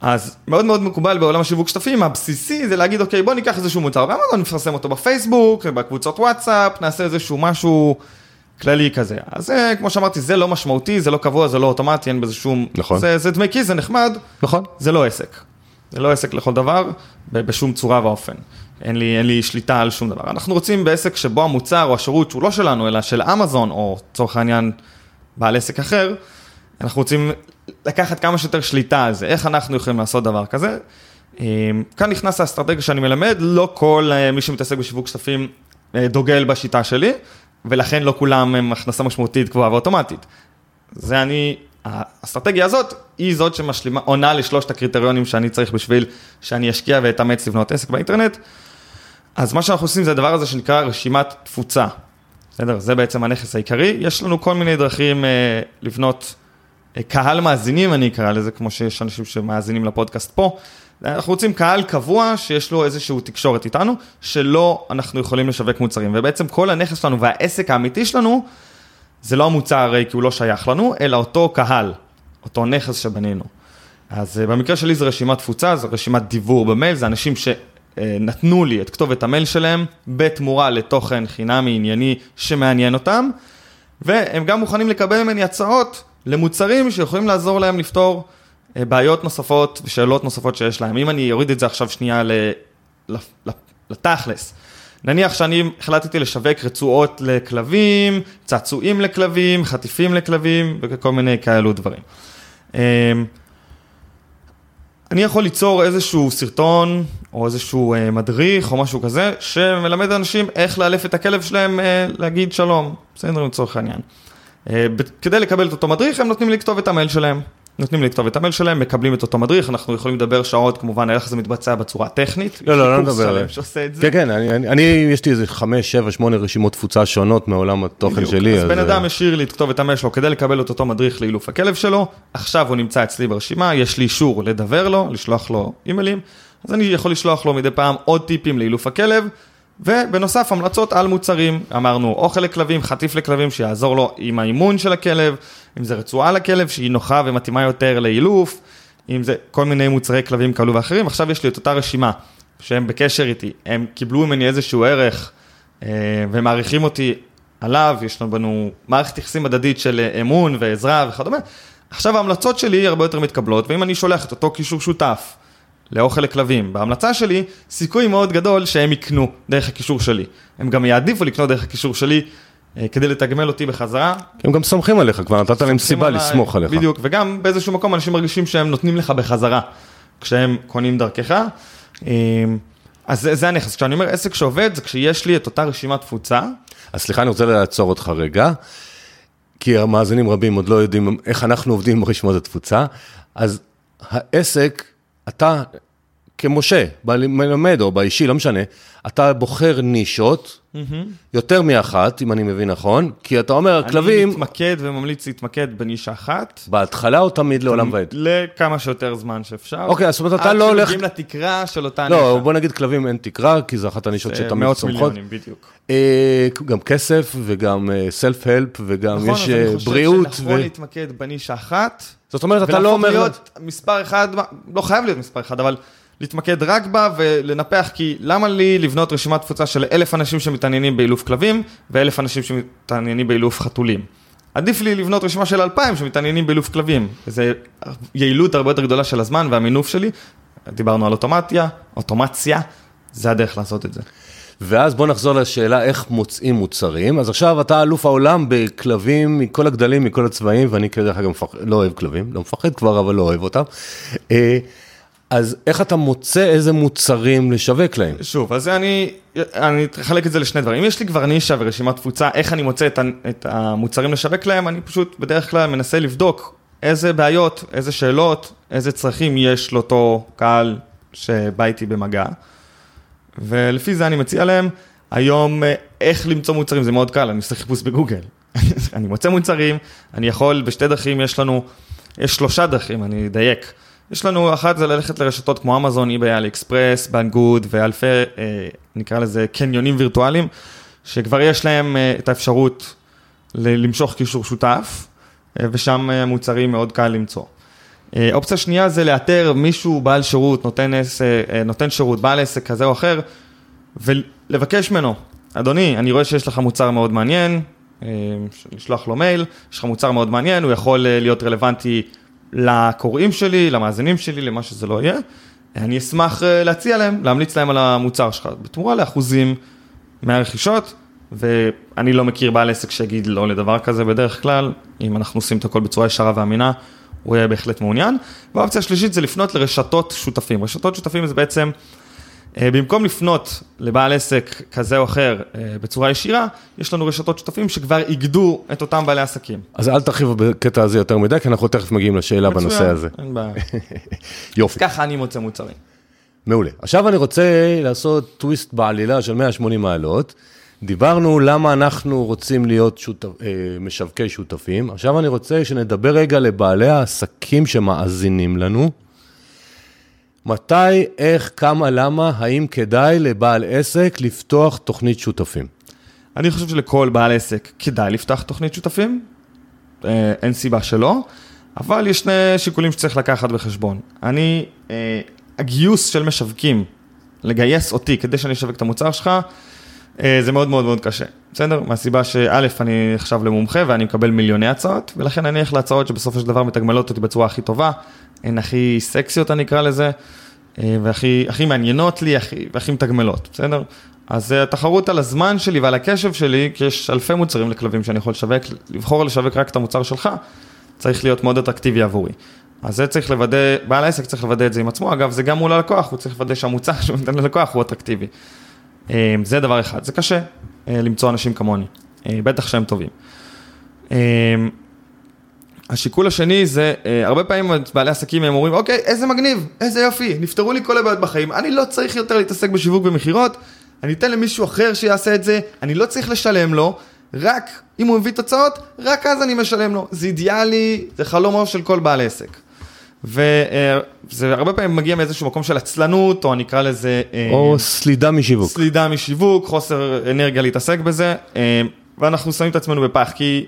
[SPEAKER 2] אז מאוד מאוד מקובל בעולם השיווק שותפים, הבסיסי זה להגיד, אוקיי, בוא ניקח איזשהו מוצר, ואמרנו, נפרסם אותו בפייסבוק, בקבוצות וואטסאפ, נעשה איזשהו משהו כללי כזה. אז זה, כמו שאמרתי, זה לא משמעותי, זה לא קבוע, זה לא אוטומטי, אין בזה שום...
[SPEAKER 1] נכון.
[SPEAKER 2] זה, זה דמי כיס, זה נחמד,
[SPEAKER 1] נכון.
[SPEAKER 2] זה לא עסק. זה לא עסק לכל דבר, בשום צורה ואופן. אין לי, אין לי שליטה על שום דבר. אנחנו רוצים בעסק שבו המוצר או השירות שהוא לא שלנו, אלא של אמזון, או לצורך העניין בעל עסק אחר, אנחנו רוצים לקחת כמה שיותר שליטה על זה, איך אנחנו יכולים לעשות דבר כזה. אה, כאן נכנס האסטרטגיה שאני מלמד, לא כל אה, מי שמתעסק בשיווק שותפים אה, דוגל בשיטה שלי, ולכן לא כולם הם הכנסה משמעותית קבועה ואוטומטית. זה אני, האסטרטגיה הזאת היא זאת שמשלימה, עונה לשלושת הקריטריונים שאני צריך בשביל שאני אשקיע ואתאמץ לבנות עסק באינטרנט. אז מה שאנחנו עושים זה הדבר הזה שנקרא רשימת תפוצה. בסדר? זה בעצם הנכס העיקרי. יש לנו כל מיני דרכים אה, לבנות קהל מאזינים, אני אקרא לזה, כמו שיש אנשים שמאזינים לפודקאסט פה. אנחנו רוצים קהל קבוע שיש לו איזושהי תקשורת איתנו, שלא אנחנו יכולים לשווק מוצרים. ובעצם כל הנכס שלנו והעסק האמיתי שלנו, זה לא המוצר הרי כי הוא לא שייך לנו, אלא אותו קהל, אותו נכס שבנינו. אז אה, במקרה שלי זה רשימת תפוצה, זה רשימת דיוור במייל, זה אנשים שנתנו לי את כתובת המייל שלהם בתמורה לתוכן חינמי ענייני שמעניין אותם, והם גם מוכנים לקבל ממני הצעות למוצרים שיכולים לעזור להם לפתור אה, בעיות נוספות ושאלות נוספות שיש להם. אם אני אוריד את זה עכשיו שנייה לתכלס, נניח שאני החלטתי לשווק רצועות לכלבים, צעצועים לכלבים, חטיפים לכלבים וכל מיני כאלו דברים. אמ, אני יכול ליצור איזשהו סרטון או איזשהו אה, מדריך או משהו כזה שמלמד אנשים איך לאלף את הכלב שלהם אה, להגיד שלום, בסדר לצורך העניין. אה, כדי לקבל את אותו מדריך הם נותנים לי לכתוב את המייל שלהם. נותנים לי לכתוב את המייל שלהם, מקבלים את אותו מדריך, אנחנו יכולים לדבר שעות כמובן על איך זה מתבצע בצורה טכנית.
[SPEAKER 1] לא, לא, לא נדבר.
[SPEAKER 2] שלם שעושה את זה.
[SPEAKER 1] כן, כן, אני, אני, אני, יש לי איזה חמש, שבע, שמונה רשימות תפוצה שונות מעולם התוכן
[SPEAKER 2] בדיוק.
[SPEAKER 1] שלי.
[SPEAKER 2] אז בן
[SPEAKER 1] אה,
[SPEAKER 2] אדם השאיר לי את כתובת המייל שלו כדי לקבל את אותו מדריך לאילוף הכלב שלו, עכשיו הוא נמצא אצלי ברשימה, יש לי אישור לדבר לו, לשלוח לו אימיילים, אז אני יכול לשלוח לו מדי פעם עוד טיפים לאילוף הכלב, ובנוסף המלצות על מוצרים, אמרנו אוכל לכלבים, חטיף לכלבים שיעזור לו עם האימון של הכלב, אם זה רצועה לכלב שהיא נוחה ומתאימה יותר לאילוף, אם זה כל מיני מוצרי כלבים כאלו ואחרים, עכשיו יש לי את אותה רשימה שהם בקשר איתי, הם קיבלו ממני איזשהו ערך אה, ומעריכים אותי עליו, יש לנו מערכת יחסים הדדית של אמון ועזרה וכדומה. עכשיו ההמלצות שלי הרבה יותר מתקבלות, ואם אני שולח את אותו קישור שותף לאוכל לכלבים, בהמלצה שלי, סיכוי מאוד גדול שהם יקנו דרך הקישור שלי. הם גם יעדיפו לקנות דרך הקישור שלי אה, כדי לתגמל אותי בחזרה.
[SPEAKER 1] הם גם סומכים עליך, כבר נתת להם סיבה לסמוך עליך.
[SPEAKER 2] בדיוק, וגם באיזשהו מקום אנשים מרגישים שהם נותנים לך בחזרה כשהם קונים דרכך. אה, אז זה, זה הנכס, כשאני אומר עסק שעובד, זה כשיש לי את אותה רשימת תפוצה.
[SPEAKER 1] אז סליחה, אני רוצה לעצור אותך רגע, כי המאזינים רבים עוד לא יודעים איך אנחנו עובדים עם רשימות התפוצה, אז העסק, אתה כמשה, מלמד או באישי, לא משנה, אתה בוחר נישות, יותר מאחת, אם אני מבין נכון, כי אתה אומר, כלבים...
[SPEAKER 2] אני מתמקד וממליץ להתמקד בנישה אחת.
[SPEAKER 1] בהתחלה או תמיד לעולם ועד?
[SPEAKER 2] לכמה שיותר זמן שאפשר.
[SPEAKER 1] אוקיי, זאת אומרת, אתה לא הולך...
[SPEAKER 2] עד שמגיעים לתקרה של אותה
[SPEAKER 1] נישה. לא, בוא נגיד כלבים אין תקרה, כי זו אחת הנישות שתמיד
[SPEAKER 2] סומכות. מאות מיליונים, בדיוק.
[SPEAKER 1] אה, גם כסף וגם סלף-הלפ וגם
[SPEAKER 2] נכון,
[SPEAKER 1] יש בריאות.
[SPEAKER 2] נכון, אז אני חושב שנכון להתמקד בנישה אחת.
[SPEAKER 1] זאת אומרת, אתה לא אומר...
[SPEAKER 2] ולהפוך להיות מספר אחד, לא חייב להיות מספר אחד, אבל... להתמקד רק בה ולנפח, כי למה לי לבנות רשימת תפוצה של אלף אנשים שמתעניינים באילוף כלבים ואלף אנשים שמתעניינים באילוף חתולים? עדיף לי לבנות רשימה של אלפיים שמתעניינים באילוף כלבים. זו יעילות הרבה יותר גדולה של הזמן והמינוף שלי. דיברנו על אוטומציה, אוטומציה, זה הדרך לעשות את זה.
[SPEAKER 1] ואז בוא נחזור לשאלה איך מוצאים מוצרים. אז עכשיו אתה אלוף העולם בכלבים מכל הגדלים, מכל הצבעים, ואני כדרך אגב לא אוהב כלבים, לא מפחד כבר, אבל לא אוהב אותם. אה, אז איך אתה מוצא איזה מוצרים לשווק להם?
[SPEAKER 2] שוב, אז אני, אני אחלק את זה לשני דברים. אם יש לי כבר נישה ורשימת תפוצה, איך אני מוצא את, את המוצרים לשווק להם, אני פשוט בדרך כלל מנסה לבדוק איזה בעיות, איזה שאלות, איזה צרכים יש לאותו קהל שבא איתי במגע. ולפי זה אני מציע להם, היום איך למצוא מוצרים, זה מאוד קל, אני עושה חיפוש בגוגל. [LAUGHS] אני מוצא מוצרים, אני יכול, בשתי דרכים יש לנו, יש שלושה דרכים, אני אדייק. יש לנו, אחת זה ללכת לרשתות כמו אמזון, אי-ביי, אלי אקספרס, בנגוד ואלפי, אה, נקרא לזה קניונים וירטואליים, שכבר יש להם אה, את האפשרות למשוך קישור שותף, אה, ושם אה, מוצרים מאוד קל למצוא. אה, אופציה שנייה זה לאתר מישהו בעל שירות, נותן, עס, אה, נותן שירות, בעל עסק כזה או אחר, ולבקש ממנו, אדוני, אני רואה שיש לך מוצר מאוד מעניין, אה, לשלוח לו מייל, יש לך מוצר מאוד מעניין, הוא יכול אה, להיות רלוונטי לקוראים שלי, למאזינים שלי, למה שזה לא יהיה, אני אשמח אה, להציע להם, להמליץ להם על המוצר שלך, בתמורה לאחוזים מהרכישות, ואני לא מכיר בעל עסק שיגיד לא לדבר כזה בדרך כלל, אם אנחנו עושים את הכל בצורה ישרה ואמינה, הוא יהיה בהחלט מעוניין. והאופציה השלישית זה לפנות לרשתות שותפים. רשתות שותפים זה בעצם במקום לפנות לבעל עסק כזה או אחר אה, בצורה ישירה, יש לנו רשתות שותפים שכבר איגדו את אותם בעלי עסקים.
[SPEAKER 1] אז אל תרחיב בקטע הזה יותר מדי, כי אנחנו תכף מגיעים לשאלה מצוין, בנושא הזה.
[SPEAKER 2] אין בעיה. [LAUGHS]
[SPEAKER 1] יופי.
[SPEAKER 2] ככה אני מוצא מוצרים.
[SPEAKER 1] מעולה. עכשיו אני רוצה לעשות טוויסט בעלילה של 180 מעלות. דיברנו למה אנחנו רוצים להיות שותפ... אה, משווקי שותפים. עכשיו אני רוצה שנדבר רגע לבעלי העסקים שמאזינים לנו. מתי, איך, כמה, למה, האם כדאי לבעל עסק לפתוח תוכנית שותפים?
[SPEAKER 2] אני חושב שלכל בעל עסק כדאי לפתוח תוכנית שותפים, אה, אין סיבה שלא, אבל יש שני שיקולים שצריך לקחת בחשבון. אני, אה, הגיוס של משווקים, לגייס אותי כדי שאני אשווק את המוצר שלך, אה, זה מאוד מאוד מאוד קשה, בסדר? מהסיבה שא', אני עכשיו למומחה ואני מקבל מיליוני הצעות, ולכן אני אלך להצעות שבסופו של דבר מתגמלות אותי בצורה הכי טובה. הן הכי סקסיות, אני אקרא לזה, אה, והכי מעניינות לי הכי, והכי מתגמלות, בסדר? אז אה, התחרות על הזמן שלי ועל הקשב שלי, כי יש אלפי מוצרים לכלבים שאני יכול לשווק, לבחור לשווק רק את המוצר שלך, צריך להיות מאוד אטרקטיבי עבורי. אז זה צריך לוודא, בעל העסק צריך לוודא את זה עם עצמו, אגב, זה גם מול הלקוח, הוא צריך לוודא שהמוצר שהוא נותן ללקוח הוא אטרקטיבי. אה, זה דבר אחד, זה קשה למצוא אנשים כמוני, בטח שהם טובים. השיקול השני זה, אה, הרבה פעמים בעלי עסקים הם אומרים, אוקיי, איזה מגניב, איזה יופי, נפתרו לי כל הבעיות בחיים, אני לא צריך יותר להתעסק בשיווק ומכירות, אני אתן למישהו אחר שיעשה את זה, אני לא צריך לשלם לו, רק אם הוא מביא תוצאות, רק אז אני משלם לו. זה אידיאלי, זה חלומו של כל בעל עסק. וזה הרבה פעמים מגיע מאיזשהו מקום של עצלנות, או אני אקרא לזה... אה,
[SPEAKER 1] או סלידה משיווק.
[SPEAKER 2] סלידה משיווק, חוסר אנרגיה להתעסק בזה, אה, ואנחנו שמים את עצמנו בפח, כי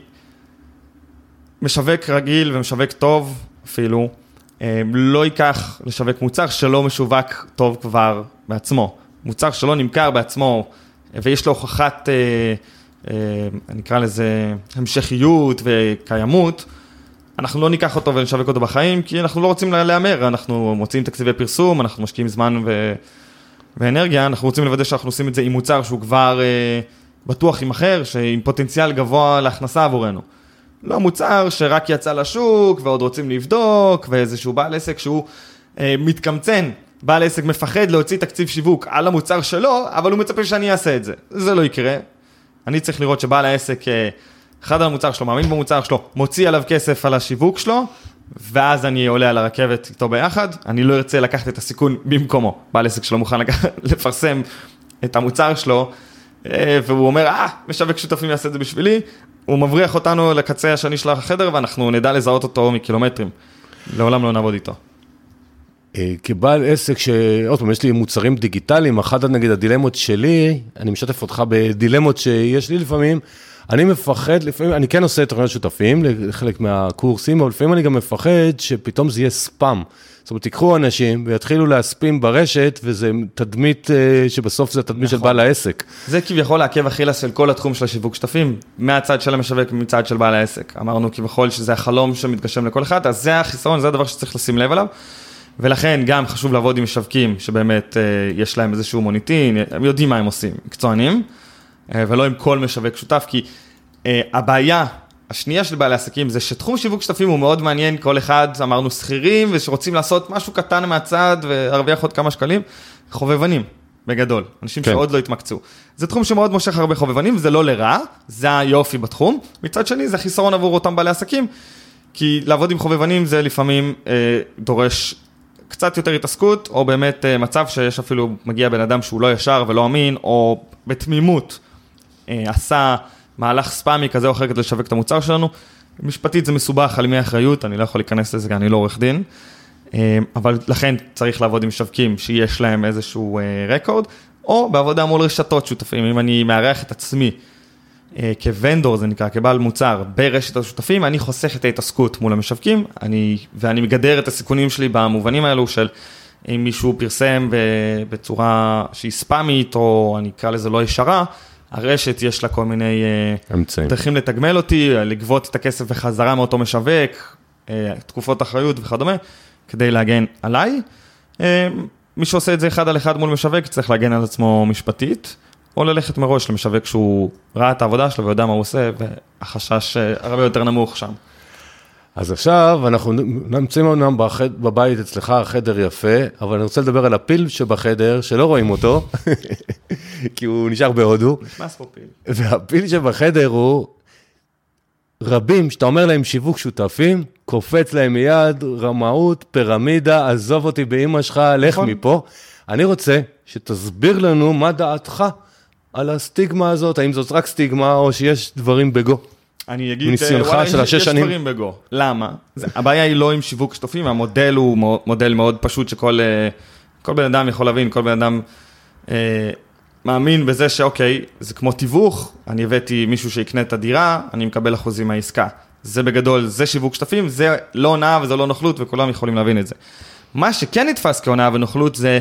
[SPEAKER 2] משווק רגיל ומשווק טוב אפילו, אה, לא ייקח לשווק מוצר שלא משווק טוב כבר בעצמו. מוצר שלא נמכר בעצמו, ויש לו הוכחת, אני אקרא לזה המשכיות וקיימות, אנחנו לא ניקח אותו ונשווק אותו בחיים, כי אנחנו לא רוצים להמר, אנחנו מוצאים תקציבי פרסום, אנחנו משקיעים זמן ו... ואנרגיה, אנחנו רוצים לוודא שאנחנו עושים את זה עם מוצר שהוא כבר אה, בטוח עם אחר, שעם פוטנציאל גבוה להכנסה עבורנו. לא מוצר שרק יצא לשוק ועוד רוצים לבדוק, ואיזשהו בעל עסק שהוא אה, מתקמצן, בעל עסק מפחד להוציא תקציב שיווק על המוצר שלו, אבל הוא מצפה שאני אעשה את זה. זה לא יקרה. אני צריך לראות שבעל העסק... אה, אחד על המוצר שלו, מאמין במוצר שלו, מוציא עליו כסף על השיווק שלו, ואז אני עולה על הרכבת איתו ביחד, אני לא ארצה לקחת את הסיכון במקומו. בעל עסק שלו מוכן לקחת, [LAUGHS] לפרסם את המוצר שלו, והוא אומר, אה, משווק שותפים יעשה את זה בשבילי, הוא מבריח אותנו לקצה השני של החדר, ואנחנו נדע לזהות אותו מקילומטרים. לעולם לא נעבוד איתו.
[SPEAKER 1] אה, כבעל עסק ש... עוד פעם, יש לי מוצרים דיגיטליים, אחת נגיד הדילמות שלי, אני משתף אותך בדילמות שיש לי לפעמים, אני מפחד, לפעמים, אני כן עושה תוכניות שותפים לחלק מהקורסים, אבל לפעמים אני גם מפחד שפתאום זה יהיה ספאם. זאת אומרת, תיקחו אנשים ויתחילו להספים ברשת, וזה תדמית אה, שבסוף זה התדמית נכון. של בעל העסק.
[SPEAKER 2] זה כביכול העקב אכילס של כל התחום של השיווק שותפים, מהצד של המשווק ומצד של בעל העסק. אמרנו כביכול שזה החלום שמתגשם לכל אחד, אז זה החיסרון, זה הדבר שצריך לשים לב אליו. ולכן גם חשוב לעבוד עם משווקים שבאמת אה, יש להם איזשהו מוניטין, הם יודעים מה הם עושים, מקצוענים. אה, ולא עם כל משווק שותף, כי הבעיה השנייה של בעלי עסקים זה שתחום שיווק שותפים הוא מאוד מעניין, כל אחד, אמרנו שכירים, ושרוצים לעשות משהו קטן מהצד ולהרוויח עוד כמה שקלים, חובבנים, בגדול, אנשים כן. שעוד לא התמקצו. זה תחום שמאוד מושך הרבה חובבנים, וזה לא לרע, זה היופי בתחום. מצד שני, זה חיסרון עבור אותם בעלי עסקים, כי לעבוד עם חובבנים זה לפעמים אה, דורש קצת יותר התעסקות, או באמת אה, מצב שיש אפילו, מגיע בן אדם שהוא לא ישר ולא אמין, או בתמימות. אה, עשה מהלך ספאמי כזה או אחר כדי לשווק את המוצר שלנו. משפטית זה מסובך על מי האחריות, אני לא יכול להיכנס לזה, אני לא עורך דין. אה, אבל לכן צריך לעבוד עם משווקים שיש להם איזשהו אה, רקורד, או בעבודה מול רשתות שותפים, אם אני מארח את עצמי כוונדור, זה נקרא, כבעל מוצר ברשת השותפים, אני חוסך את ההתעסקות מול המשווקים, אני, ואני מגדר את הסיכונים שלי במובנים האלו של אם מישהו פרסם בצורה שהיא ספאמית, או אני אקרא לזה לא ישרה, הרשת יש לה כל מיני אה, אמצעים. דרכים לתגמל אותי, לגבות את הכסף בחזרה מאותו משווק, אה, תקופות אחריות וכדומה, כדי להגן עליי. אה, מי שעושה את זה אחד על אחד מול משווק צריך להגן על עצמו משפטית, או ללכת מראש למשווק שהוא ראה את העבודה שלו ויודע מה הוא עושה, והחשש הרבה יותר נמוך שם.
[SPEAKER 1] אז עכשיו אנחנו נמצאים אמנם בבית אצלך, חדר יפה, אבל אני רוצה לדבר על הפיל שבחדר, שלא רואים אותו, [LAUGHS] כי הוא נשאר בהודו.
[SPEAKER 2] נכנס פה פיל.
[SPEAKER 1] והפיל שבחדר הוא רבים, שאתה אומר להם שיווק שותפים, קופץ להם מיד, רמאות, פירמידה, עזוב אותי באימא שלך, לך נכון. מפה. אני רוצה שתסביר לנו מה דעתך על הסטיגמה הזאת, האם זאת רק סטיגמה או שיש דברים בגו.
[SPEAKER 2] אני אגיד, מניסיונך של השש שנים? יש דברים בגו. למה? זה, הבעיה היא לא עם שיווק שותפים, המודל הוא מודל מאוד פשוט שכל אה, כל בן אדם יכול להבין, כל בן אדם אה, מאמין בזה שאוקיי, זה כמו תיווך, אני הבאתי מישהו שיקנה את הדירה, אני מקבל אחוזים מהעסקה. זה בגדול, זה שיווק שותפים, זה לא הונאה וזה לא נוכלות וכולם יכולים להבין את זה. מה שכן נתפס כהונאה ונוכלות זה...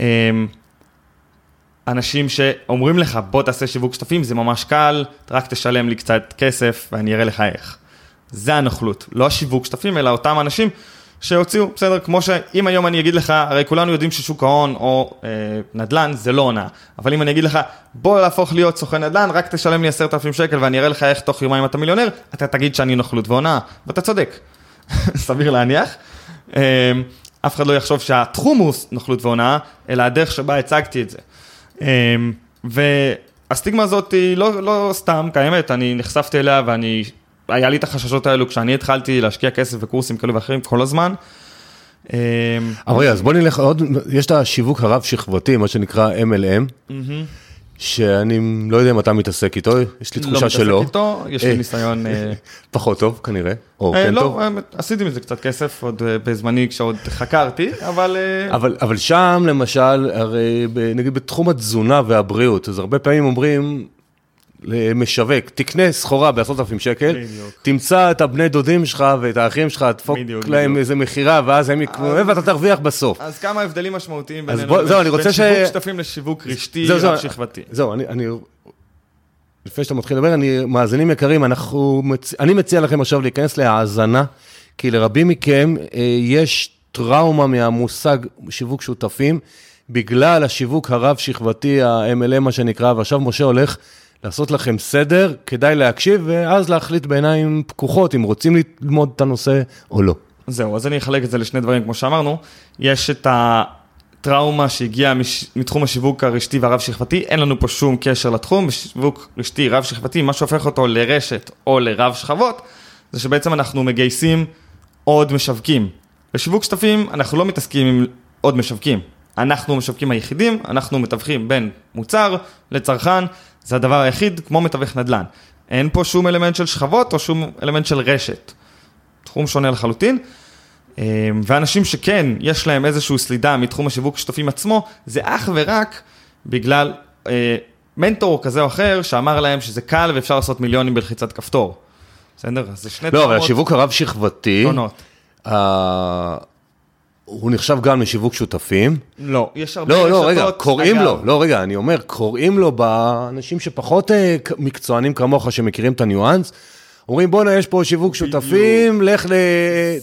[SPEAKER 2] אה, אנשים שאומרים לך, בוא תעשה שיווק שותפים, זה ממש קל, רק תשלם לי קצת כסף ואני אראה לך איך. זה הנוכלות, לא השיווק שותפים, אלא אותם אנשים שהוציאו, בסדר, כמו שאם היום אני אגיד לך, הרי כולנו יודעים ששוק ההון או אה, נדל"ן זה לא עונה, אבל אם אני אגיד לך, בוא להפוך להיות סוכן נדל"ן, רק תשלם לי עשרת אלפים שקל ואני אראה לך איך תוך יומיים אתה מיליונר, אתה תגיד שאני נוכלות והונאה, ואתה צודק, [LAUGHS] סביר להניח. אה, אף אחד לא יחשוב שהתחום הוא נוכלות והונאה, אלא הדרך שבה הצגתי את זה. אמ, והסטיגמה הזאת היא לא, לא סתם קיימת, אני נחשפתי אליה ואני, היה לי את החששות האלו כשאני התחלתי להשקיע כסף וקורסים כאלו ואחרים כל הזמן.
[SPEAKER 1] אמ, אבל רגע, אז בוא נלך עוד, יש את השיווק הרב שכבתי, מה שנקרא MLM. שאני לא יודע אם אתה מתעסק איתו, יש לי תחושה שלא.
[SPEAKER 2] לא מתעסק איתו, יש לי
[SPEAKER 1] אה,
[SPEAKER 2] ניסיון... אה, [LAUGHS]
[SPEAKER 1] פחות טוב כנראה, או
[SPEAKER 2] אה,
[SPEAKER 1] כן
[SPEAKER 2] לא,
[SPEAKER 1] טוב.
[SPEAKER 2] אה, עשיתי מזה קצת כסף עוד בזמני כשעוד חקרתי, אבל...
[SPEAKER 1] אבל, שם למשל, הרי נגיד בתחום התזונה והבריאות, אז הרבה פעמים אומרים למשווק, תקנה סחורה בעשרות אלפים שקל,
[SPEAKER 2] בדיוק.
[SPEAKER 1] תמצא את הבני דודים שלך ואת האחים שלך, תדפוק
[SPEAKER 2] בדיוק,
[SPEAKER 1] להם
[SPEAKER 2] בדיוק.
[SPEAKER 1] איזה מכירה, ואז הם יקנו, ואתה תרוויח בסוף.
[SPEAKER 2] אז כמה הבדלים משמעותיים
[SPEAKER 1] אז
[SPEAKER 2] בינינו,
[SPEAKER 1] בוא- זהו, אני רוצה
[SPEAKER 2] בין
[SPEAKER 1] ש-
[SPEAKER 2] שיווק שותפים לשיווק רשתי
[SPEAKER 1] זהו, זהו,
[SPEAKER 2] רב-שכבתי.
[SPEAKER 1] זהו, אני, אני, לפני שאתה מתחיל לדבר, אני, מאזינים יקרים, אנחנו, מצ- אני מציע לכם עכשיו להיכנס להאזנה, כי לרבים מכם אה, יש טראומה מהמושג שיווק שותפים, בגלל השיווק הרב-שכבתי, ה-MLM מה שנקרא, ועכשיו משה הולך לעשות לכם סדר, כדאי להקשיב, ואז להחליט בעיניים פקוחות אם רוצים ללמוד את הנושא או לא.
[SPEAKER 2] זהו, אז אני אחלק את זה לשני דברים, כמו שאמרנו. יש את הטראומה שהגיעה. מתחום השיווק הרשתי והרב-שכבתי, אין לנו פה שום קשר לתחום. בשיווק רשתי רב-שכבתי, מה שהופך אותו לרשת או לרב-שכבות, זה שבעצם אנחנו מגייסים עוד משווקים. בשיווק שותפים אנחנו לא מתעסקים עם עוד משווקים. אנחנו המשווקים היחידים, אנחנו מתווכים בין מוצר לצרכן, זה הדבר היחיד, כמו מתווך נדל"ן. אין פה שום אלמנט של שכבות או שום אלמנט של רשת. תחום שונה לחלוטין. אה, ואנשים שכן, יש להם איזושהי סלידה מתחום השיווק שותפים עצמו, זה אך ורק בגלל אה, מנטור כזה או אחר שאמר להם שזה קל ואפשר לעשות מיליונים בלחיצת כפתור. בסדר? אז זה שני
[SPEAKER 1] לא, אבל השיווק הרב-שכבתי,
[SPEAKER 2] שונות.
[SPEAKER 1] הוא נחשב גם לשיווק שותפים.
[SPEAKER 2] לא, יש הרבה
[SPEAKER 1] לא, לא, רגע,
[SPEAKER 2] רשתות,
[SPEAKER 1] קוראים
[SPEAKER 2] אגב,
[SPEAKER 1] לו, לא, רגע, אני אומר, קוראים לו באנשים שפחות אה, מקצוענים כמוך, שמכירים את הניואנס, אומרים, בואנה, יש פה שיווק שותפים, לך ל...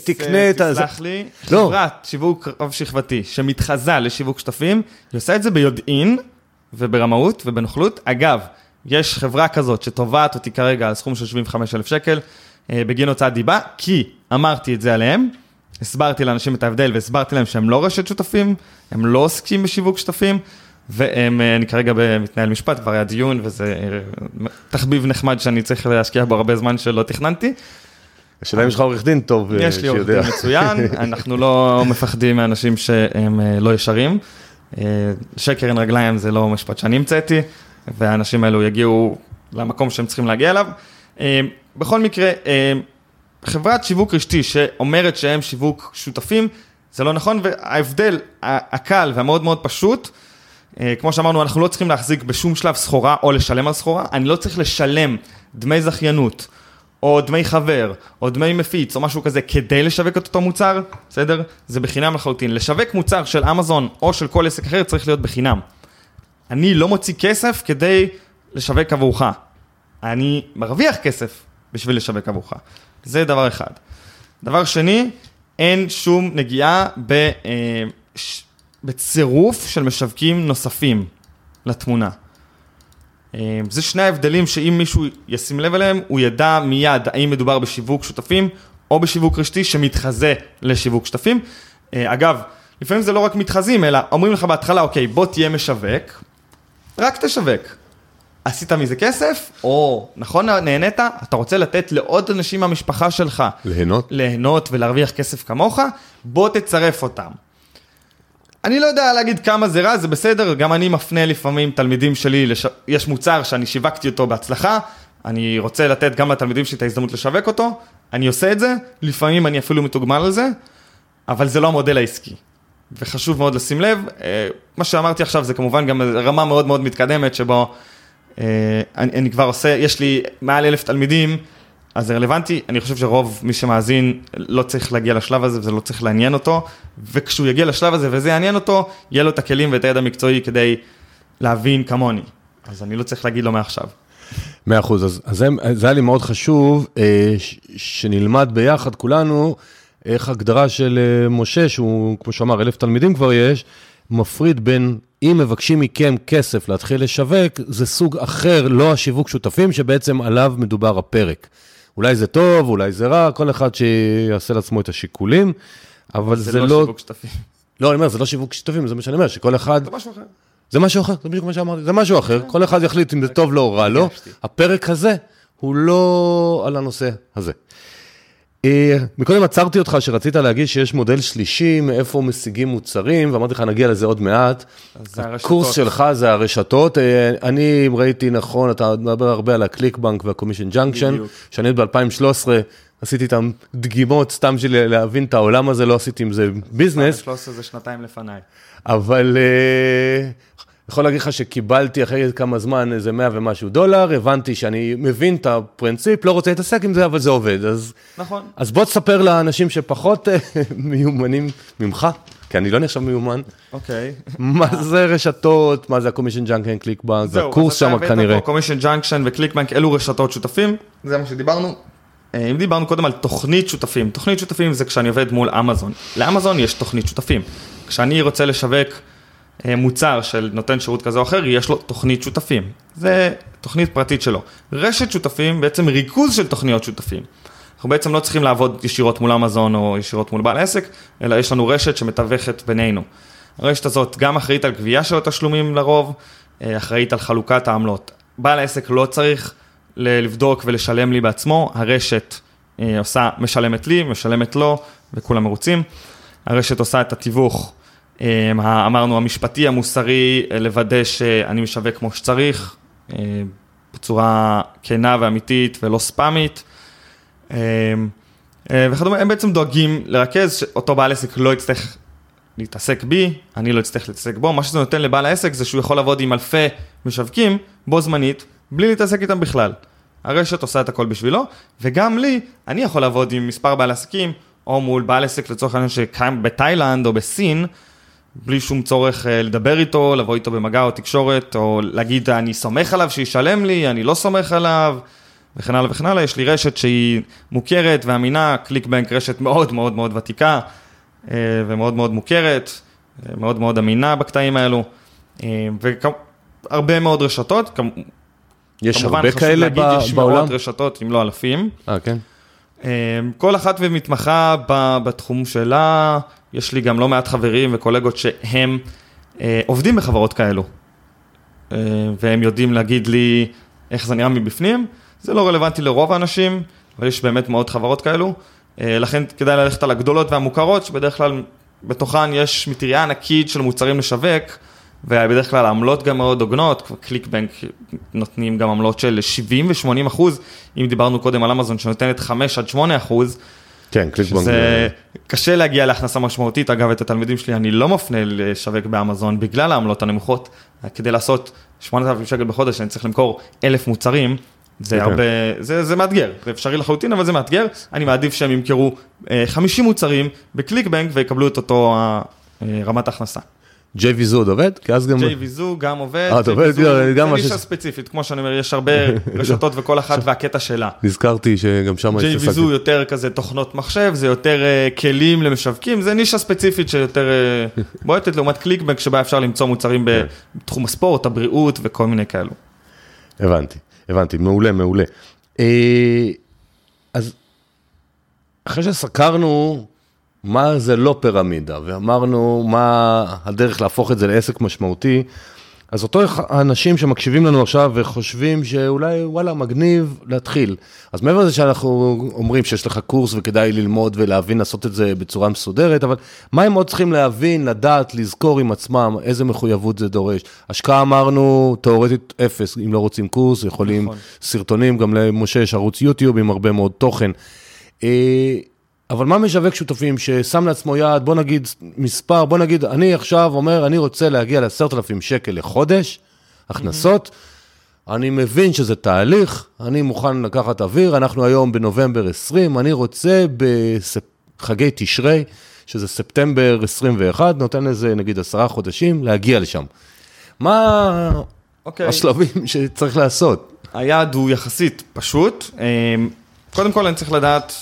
[SPEAKER 1] תקנה את ה... זה."
[SPEAKER 2] תסלח לי,
[SPEAKER 1] לא.
[SPEAKER 2] חברת שיווק רב-שכבתי שמתחזה לשיווק שותפים, היא עושה את זה ביודעין וברמאות ובנוכלות. אגב, יש חברה כזאת שתובעת אותי כרגע על סכום של 75,000 שקל אה, בגין הוצאת דיבה, כי אמרתי את זה עליהם, הסברתי לאנשים את ההבדל והסברתי להם שהם לא רשת שותפים, הם לא עוסקים בשיווק שותפים. ואני כרגע מתנהל משפט, כבר היה דיון, וזה אה, תחביב נחמד שאני צריך להשקיע בו הרבה זמן שלא תכננתי.
[SPEAKER 1] השאלה אם יש לך עורך דין טוב אה,
[SPEAKER 2] יש לי עורך
[SPEAKER 1] שיודע.
[SPEAKER 2] דין מצוין, [LAUGHS] אנחנו לא מפחדים מאנשים שהם אה, לא ישרים. אה, שקר אין רגליים זה לא משפט שאני המצאתי, והאנשים האלו יגיעו למקום שהם צריכים להגיע אליו. אה, בכל מקרה, אה, חברת שיווק רשתי שאומרת שהם שיווק שותפים, זה לא נכון, וההבדל הקל והמאוד מאוד פשוט, אה, כמו שאמרנו, אנחנו לא צריכים להחזיק בשום שלב סחורה או לשלם על סחורה, אני לא צריך לשלם דמי זכיינות. או דמי חבר, או דמי מפיץ, או משהו כזה, כדי לשווק את אותו מוצר, בסדר? זה בחינם לחלוטין. לשווק מוצר של אמזון או של כל עסק אחר צריך להיות בחינם. אני לא מוציא כסף כדי לשווק עבורך. אני מרוויח כסף בשביל לשווק עבורך. זה דבר אחד. דבר שני, אין שום נגיעה ב, אה, ש, בצירוף של משווקים נוספים לתמונה. אה, זה שני ההבדלים שאם מישהו ישים לב אליהם, הוא ידע מיד האם מדובר בשיווק שותפים או בשיווק רשתי שמתחזה לשיווק שותפים. אה, אגב, לפעמים זה לא רק מתחזים, אלא אומרים לך בהתחלה, אוקיי, בוא תהיה משווק, רק תשווק. עשית מזה כסף, או נכון, נהנית, אתה רוצה לתת לעוד אנשים מהמשפחה שלך
[SPEAKER 1] ליהנות?
[SPEAKER 2] ליהנות ולהרוויח כסף כמוך, בוא תצרף אותם. אני לא יודע להגיד כמה זה רע, זה בסדר, גם אני מפנה לפעמים תלמידים שלי, לש... יש מוצר שאני שיווקתי אותו בהצלחה, אני רוצה לתת גם לתלמידים שלי את ההזדמנות לשווק אותו, אני עושה את זה, לפעמים אני אפילו מתוגמל על זה, אבל זה לא המודל העסקי. וחשוב מאוד לשים לב, אה, מה שאמרתי עכשיו זה כמובן גם רמה מאוד מאוד מתקדמת, שבו אני, אני כבר עושה, יש לי מעל אלף תלמידים, אז זה רלוונטי, אני חושב שרוב מי שמאזין לא צריך להגיע לשלב הזה וזה לא צריך לעניין אותו, וכשהוא יגיע לשלב הזה וזה יעניין אותו, יהיה לו את הכלים ואת הידע המקצועי כדי להבין כמוני. אז אני לא צריך להגיד לו מעכשיו.
[SPEAKER 1] מאה אחוז, אז, אז זה, זה היה לי מאוד חשוב אה, ש, שנלמד ביחד כולנו איך הגדרה של אה, משה, שהוא, כמו שאמר, אלף תלמידים כבר יש, מפריד בין אם מבקשים מכם כסף להתחיל לשווק, זה סוג אחר, לא השיווק שותפים, שבעצם עליו מדובר הפרק. אולי זה טוב, אולי זה רע, כל אחד שיעשה לעצמו את השיקולים, אבל זה,
[SPEAKER 2] זה לא
[SPEAKER 1] לא...
[SPEAKER 2] שיווק שותפים,
[SPEAKER 1] לא, אני אומר, זה לא שיווק שותפים, זה מה שאני אומר, שכל אחד...
[SPEAKER 2] זה משהו אחר.
[SPEAKER 1] זה משהו אחר, זה בדיוק מה שאמרתי, זה משהו אחר, כל אחד יחליט אם זה טוב לו או רע.
[SPEAKER 2] הרגשתי.
[SPEAKER 1] הפרק הזה הוא לא על הנושא הזה. אה, מקודם עצרתי אותך שרצית להגיד שיש מודל שלישי, מאיפה משיגים מוצרים, ואמרתי לך, נגיע לזה עוד מעט. הקורס שלך זה הרשתות. אה, אני, אם ראיתי נכון, אתה מדבר הרבה על ה ClickBank וה Commission
[SPEAKER 2] Junction.
[SPEAKER 1] שאני ב-2013 עשיתי איתם דגימות סתם בשביל להבין את העולם הזה, לא עשיתי עם זה ביזנס,
[SPEAKER 2] 13 זה שנתיים לפניי.
[SPEAKER 1] אבל אה, יכול להגיד לך שקיבלתי אחרי כמה זמן איזה 100 ומשהו דולר, הבנתי שאני מבין את הפרינציפ, לא רוצה להתעסק עם זה, אבל זה עובד. אז,
[SPEAKER 2] נכון.
[SPEAKER 1] אז בוא תספר לאנשים שפחות אה, [LAUGHS] מיומנים ממך, כי אני לא נחשב מיומן,
[SPEAKER 2] אוקיי.
[SPEAKER 1] מה זה רשתות, מה זה ה Commission Junction ClickBank, זה הקורס שם כנראה.
[SPEAKER 2] Commission Junction ו ClickBank, אלו רשתות שותפים, זה מה שדיברנו. אה, אם דיברנו קודם על תוכנית שותפים, תוכנית שותפים זה כשאני עובד מול אמזון. לאמזון יש תוכנית שותפים. כשאני רוצה לשווק מוצר של נותן שירות כזה או אחר, יש לו תוכנית שותפים. זה תוכנית פרטית שלו. רשת שותפים, בעצם ריכוז של תוכניות שותפים. אנחנו בעצם לא צריכים לעבוד ישירות מול אמזון או ישירות מול בעל עסק, אלא יש לנו רשת שמתווכת בינינו. הרשת הזאת גם אחראית על גבייה של התשלומים לרוב, אה, אחראית על חלוקת העמלות. בעל העסק לא צריך לבדוק ולשלם לי בעצמו, הרשת אה, עושה, משלמת לי, משלמת לו, וכולם מרוצים. הרשת עושה את התיווך, אה, אמרנו, המשפטי, המוסרי, אה, לוודא שאני משווק כמו שצריך, אה, בצורה כנה ואמיתית ולא ספאמית. אה, אה, וכדומה, הם בעצם דואגים לרכז, שאותו בעל עסק לא יצטרך להתעסק בי, אני לא אצטרך להתעסק בו, מה שזה נותן לבעל העסק זה שהוא יכול לעבוד עם אלפי משווקים בו זמנית, בלי להתעסק איתם בכלל. הרשת עושה את הכל בשבילו, וגם לי, אני יכול לעבוד עם מספר בעל עסקים, או מול בעל עסק לצורך העניין שקיים בתאילנד או בסין, בלי שום צורך אה, לדבר איתו, לבוא איתו במגע או תקשורת, או להגיד אני סומך עליו שישלם לי, אני לא סומך עליו, וכן הלאה וכן הלאה. יש לי רשת שהיא מוכרת ואמינה, קליקבנק רשת מאוד מאוד מאוד ותיקה, אה, ומאוד מאוד מוכרת, אה, מאוד מאוד אמינה בקטעים האלו, והרבה מאוד רשתות,
[SPEAKER 1] יש הרבה כאלה
[SPEAKER 2] להגיד, יש
[SPEAKER 1] בעולם?
[SPEAKER 2] מאות רשתות, אם לא אלפים.
[SPEAKER 1] אה, כן?
[SPEAKER 2] כל אחת ומתמחה בתחום שלה, יש לי גם לא מעט חברים וקולגות שהם אה, עובדים בחברות כאלו, אה, והם יודעים להגיד לי איך זה נראה מבפנים. זה לא רלוונטי לרוב האנשים, אבל יש באמת מאוד חברות כאלו. אה, לכן כדאי ללכת על הגדולות והמוכרות, שבדרך כלל בתוכן יש מטריה ענקית של מוצרים לשווק, ובדרך כלל העמלות גם מאוד הוגנות, כמו קליקבנק נותנים גם עמלות של 70 ו-80 אחוז, אם דיברנו קודם על אמזון שנותנת 5 עד 8 אחוז,
[SPEAKER 1] כן, קליק בנק.
[SPEAKER 2] שזה קשה להגיע להכנסה משמעותית. אגב, את התלמידים שלי אני לא מפנה לשווק באמזון בגלל העמלות הנמוכות. כדי לעשות 8,000 שקל בחודש, אני צריך למכור 1,000 מוצרים. זה
[SPEAKER 1] כן.
[SPEAKER 2] הרבה, זה, זה מאתגר, זה אפשרי לחלוטין, אבל זה מאתגר. אני מעדיף שהם ימכרו אה, 50 מוצרים בקליקבנק ויקבלו את אותו אה, אה, רמת הכנסה.
[SPEAKER 1] ג'יי ויזו עוד עובד? כי אז גם...
[SPEAKER 2] JVZoo גם עובד,
[SPEAKER 1] אה, אתה עובד,
[SPEAKER 2] JVZoo
[SPEAKER 1] גם מה
[SPEAKER 2] זה
[SPEAKER 1] ש-
[SPEAKER 2] נישה ספציפית, כמו שאני אומר, יש הרבה [LAUGHS] רשתות וכל אחת והקטע שלה.
[SPEAKER 1] נזכרתי שגם שם
[SPEAKER 2] JVZoo יותר כזה תוכנות מחשב, זה יותר uh, כלים למשווקים, זה נישה ספציפית שיותר uh, [LAUGHS] בועטת, לעומת קליקבק שבה אפשר למצוא מוצרים
[SPEAKER 1] כן.
[SPEAKER 2] בתחום הספורט, הבריאות וכל מיני כאלו.
[SPEAKER 1] הבנתי, הבנתי, מעולה, מעולה. אה, אז אחרי שסקרנו מה זה לא פירמידה, ואמרנו מה הדרך להפוך את זה לעסק משמעותי, אז אותו האנשים שמקשיבים לנו עכשיו וחושבים שאולי, וואלה, מגניב להתחיל. אז מעבר לזה שאנחנו אומרים שיש לך קורס וכדאי ללמוד ולהבין לעשות את זה בצורה מסודרת, אבל מה הם עוד צריכים להבין, לדעת, לזכור עם עצמם, איזה מחויבות זה דורש? השקעה אמרנו, תאורטית אפס, אם לא רוצים קורס, יכולים
[SPEAKER 2] נכון.
[SPEAKER 1] סרטונים, גם למשה יש ערוץ יוטיוב עם הרבה מאוד תוכן. אבל מה משווק שותפים ששם לעצמו יעד, בוא נגיד מספר, בוא נגיד, אני עכשיו אומר, אני רוצה להגיע ל-10,000 שקל לחודש, הכנסות, אני מבין שזה תהליך, אני מוכן לקחת אוויר, אנחנו היום בנובמבר 20, אני רוצה בחגי תשרי, שזה ספטמבר 21, נותן לזה נגיד עשרה חודשים, להגיע לשם. מה
[SPEAKER 2] אוקיי.
[SPEAKER 1] השלבים שצריך לעשות?
[SPEAKER 2] היעד הוא יחסית פשוט. אה, קודם כל אני צריך לדעת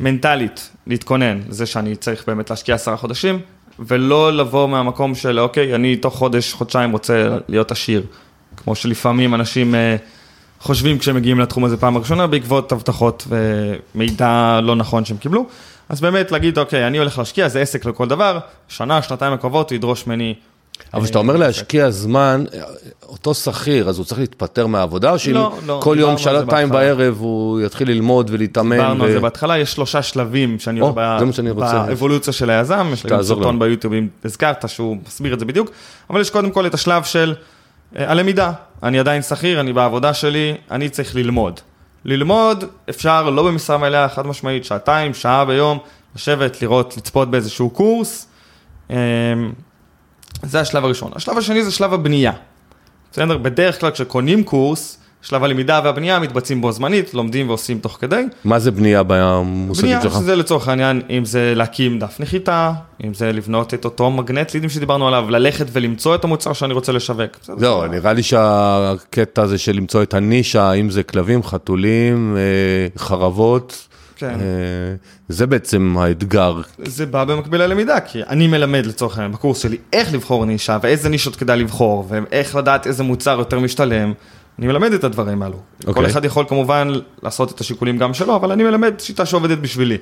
[SPEAKER 2] מנטלית, להתכונן לזה שאני צריך באמת להשקיע עשרה חודשים, ולא לבוא מהמקום של אוקיי, אני תוך חודש, חודשיים רוצה להיות עשיר. כמו שלפעמים אנשים אה, חושבים כשהם מגיעים לתחום הזה פעם ראשונה, בעקבות הבטחות ומידע לא נכון שהם קיבלו. אז באמת להגיד, אוקיי, אני הולך להשקיע, זה עסק לכל דבר, שנה, שנתיים הקרובות, ידרוש ממני
[SPEAKER 3] אבל כשאתה אומר להשקיע זמן, אותו שכיר, אז הוא צריך להתפטר מהעבודה, או שאם
[SPEAKER 2] לא, לא,
[SPEAKER 3] כל יום שעתיים. בערב הוא יתחיל ללמוד ולהתאמן?
[SPEAKER 2] דיברנו על זה בהתחלה, יש שלושה שלבים שאני
[SPEAKER 3] או, רוצה.
[SPEAKER 2] באבולוציה של היזם, יש לי סרטון. ביוטיוב אם הזכרת שהוא מסביר את זה בדיוק, אבל יש קודם כל את השלב של אה, הלמידה, אני עדיין שכיר, אני בעבודה שלי, אני צריך ללמוד. ללמוד אפשר לא במשרה מלאה, חד משמעית, שעתיים, שעה ביום, לשבת, לראות, לצפות באיזשהו קורס. זה השלב הראשון. השלב השני זה שלב הבנייה. בסדר? בדרך כלל כשקונים קורס, שלב הלמידה והבנייה מתבצעים בו זמנית, לומדים ועושים תוך כדי.
[SPEAKER 3] מה זה בנייה במושגים
[SPEAKER 2] בנייה,
[SPEAKER 3] שלך?
[SPEAKER 2] שזה לצורך העניין, אם זה להקים דף נחיתה, אם זה לבנות את אותו מגנט לידים שדיברנו עליו, ללכת ולמצוא את המוצר שאני רוצה לשווק.
[SPEAKER 3] לא, נראה לי שהקטע הזה של למצוא את הנישה, אם זה כלבים, חתולים, אה, חרבות,
[SPEAKER 2] כן.
[SPEAKER 3] אה, זה בעצם האתגר.
[SPEAKER 2] זה בא במקביל ללמידה, כי אני מלמד לצורך העניין בקורס שלי איך לבחור נישה ואיזה נישות כדאי לבחור, ואיך לדעת איזה מוצר יותר משתלם. אני מלמד את הדברים האלו. כל
[SPEAKER 3] אוקיי.
[SPEAKER 2] אחד יכול כמובן לעשות את השיקולים גם שלו, אבל אני מלמד שיטה שעובדת בשבילי.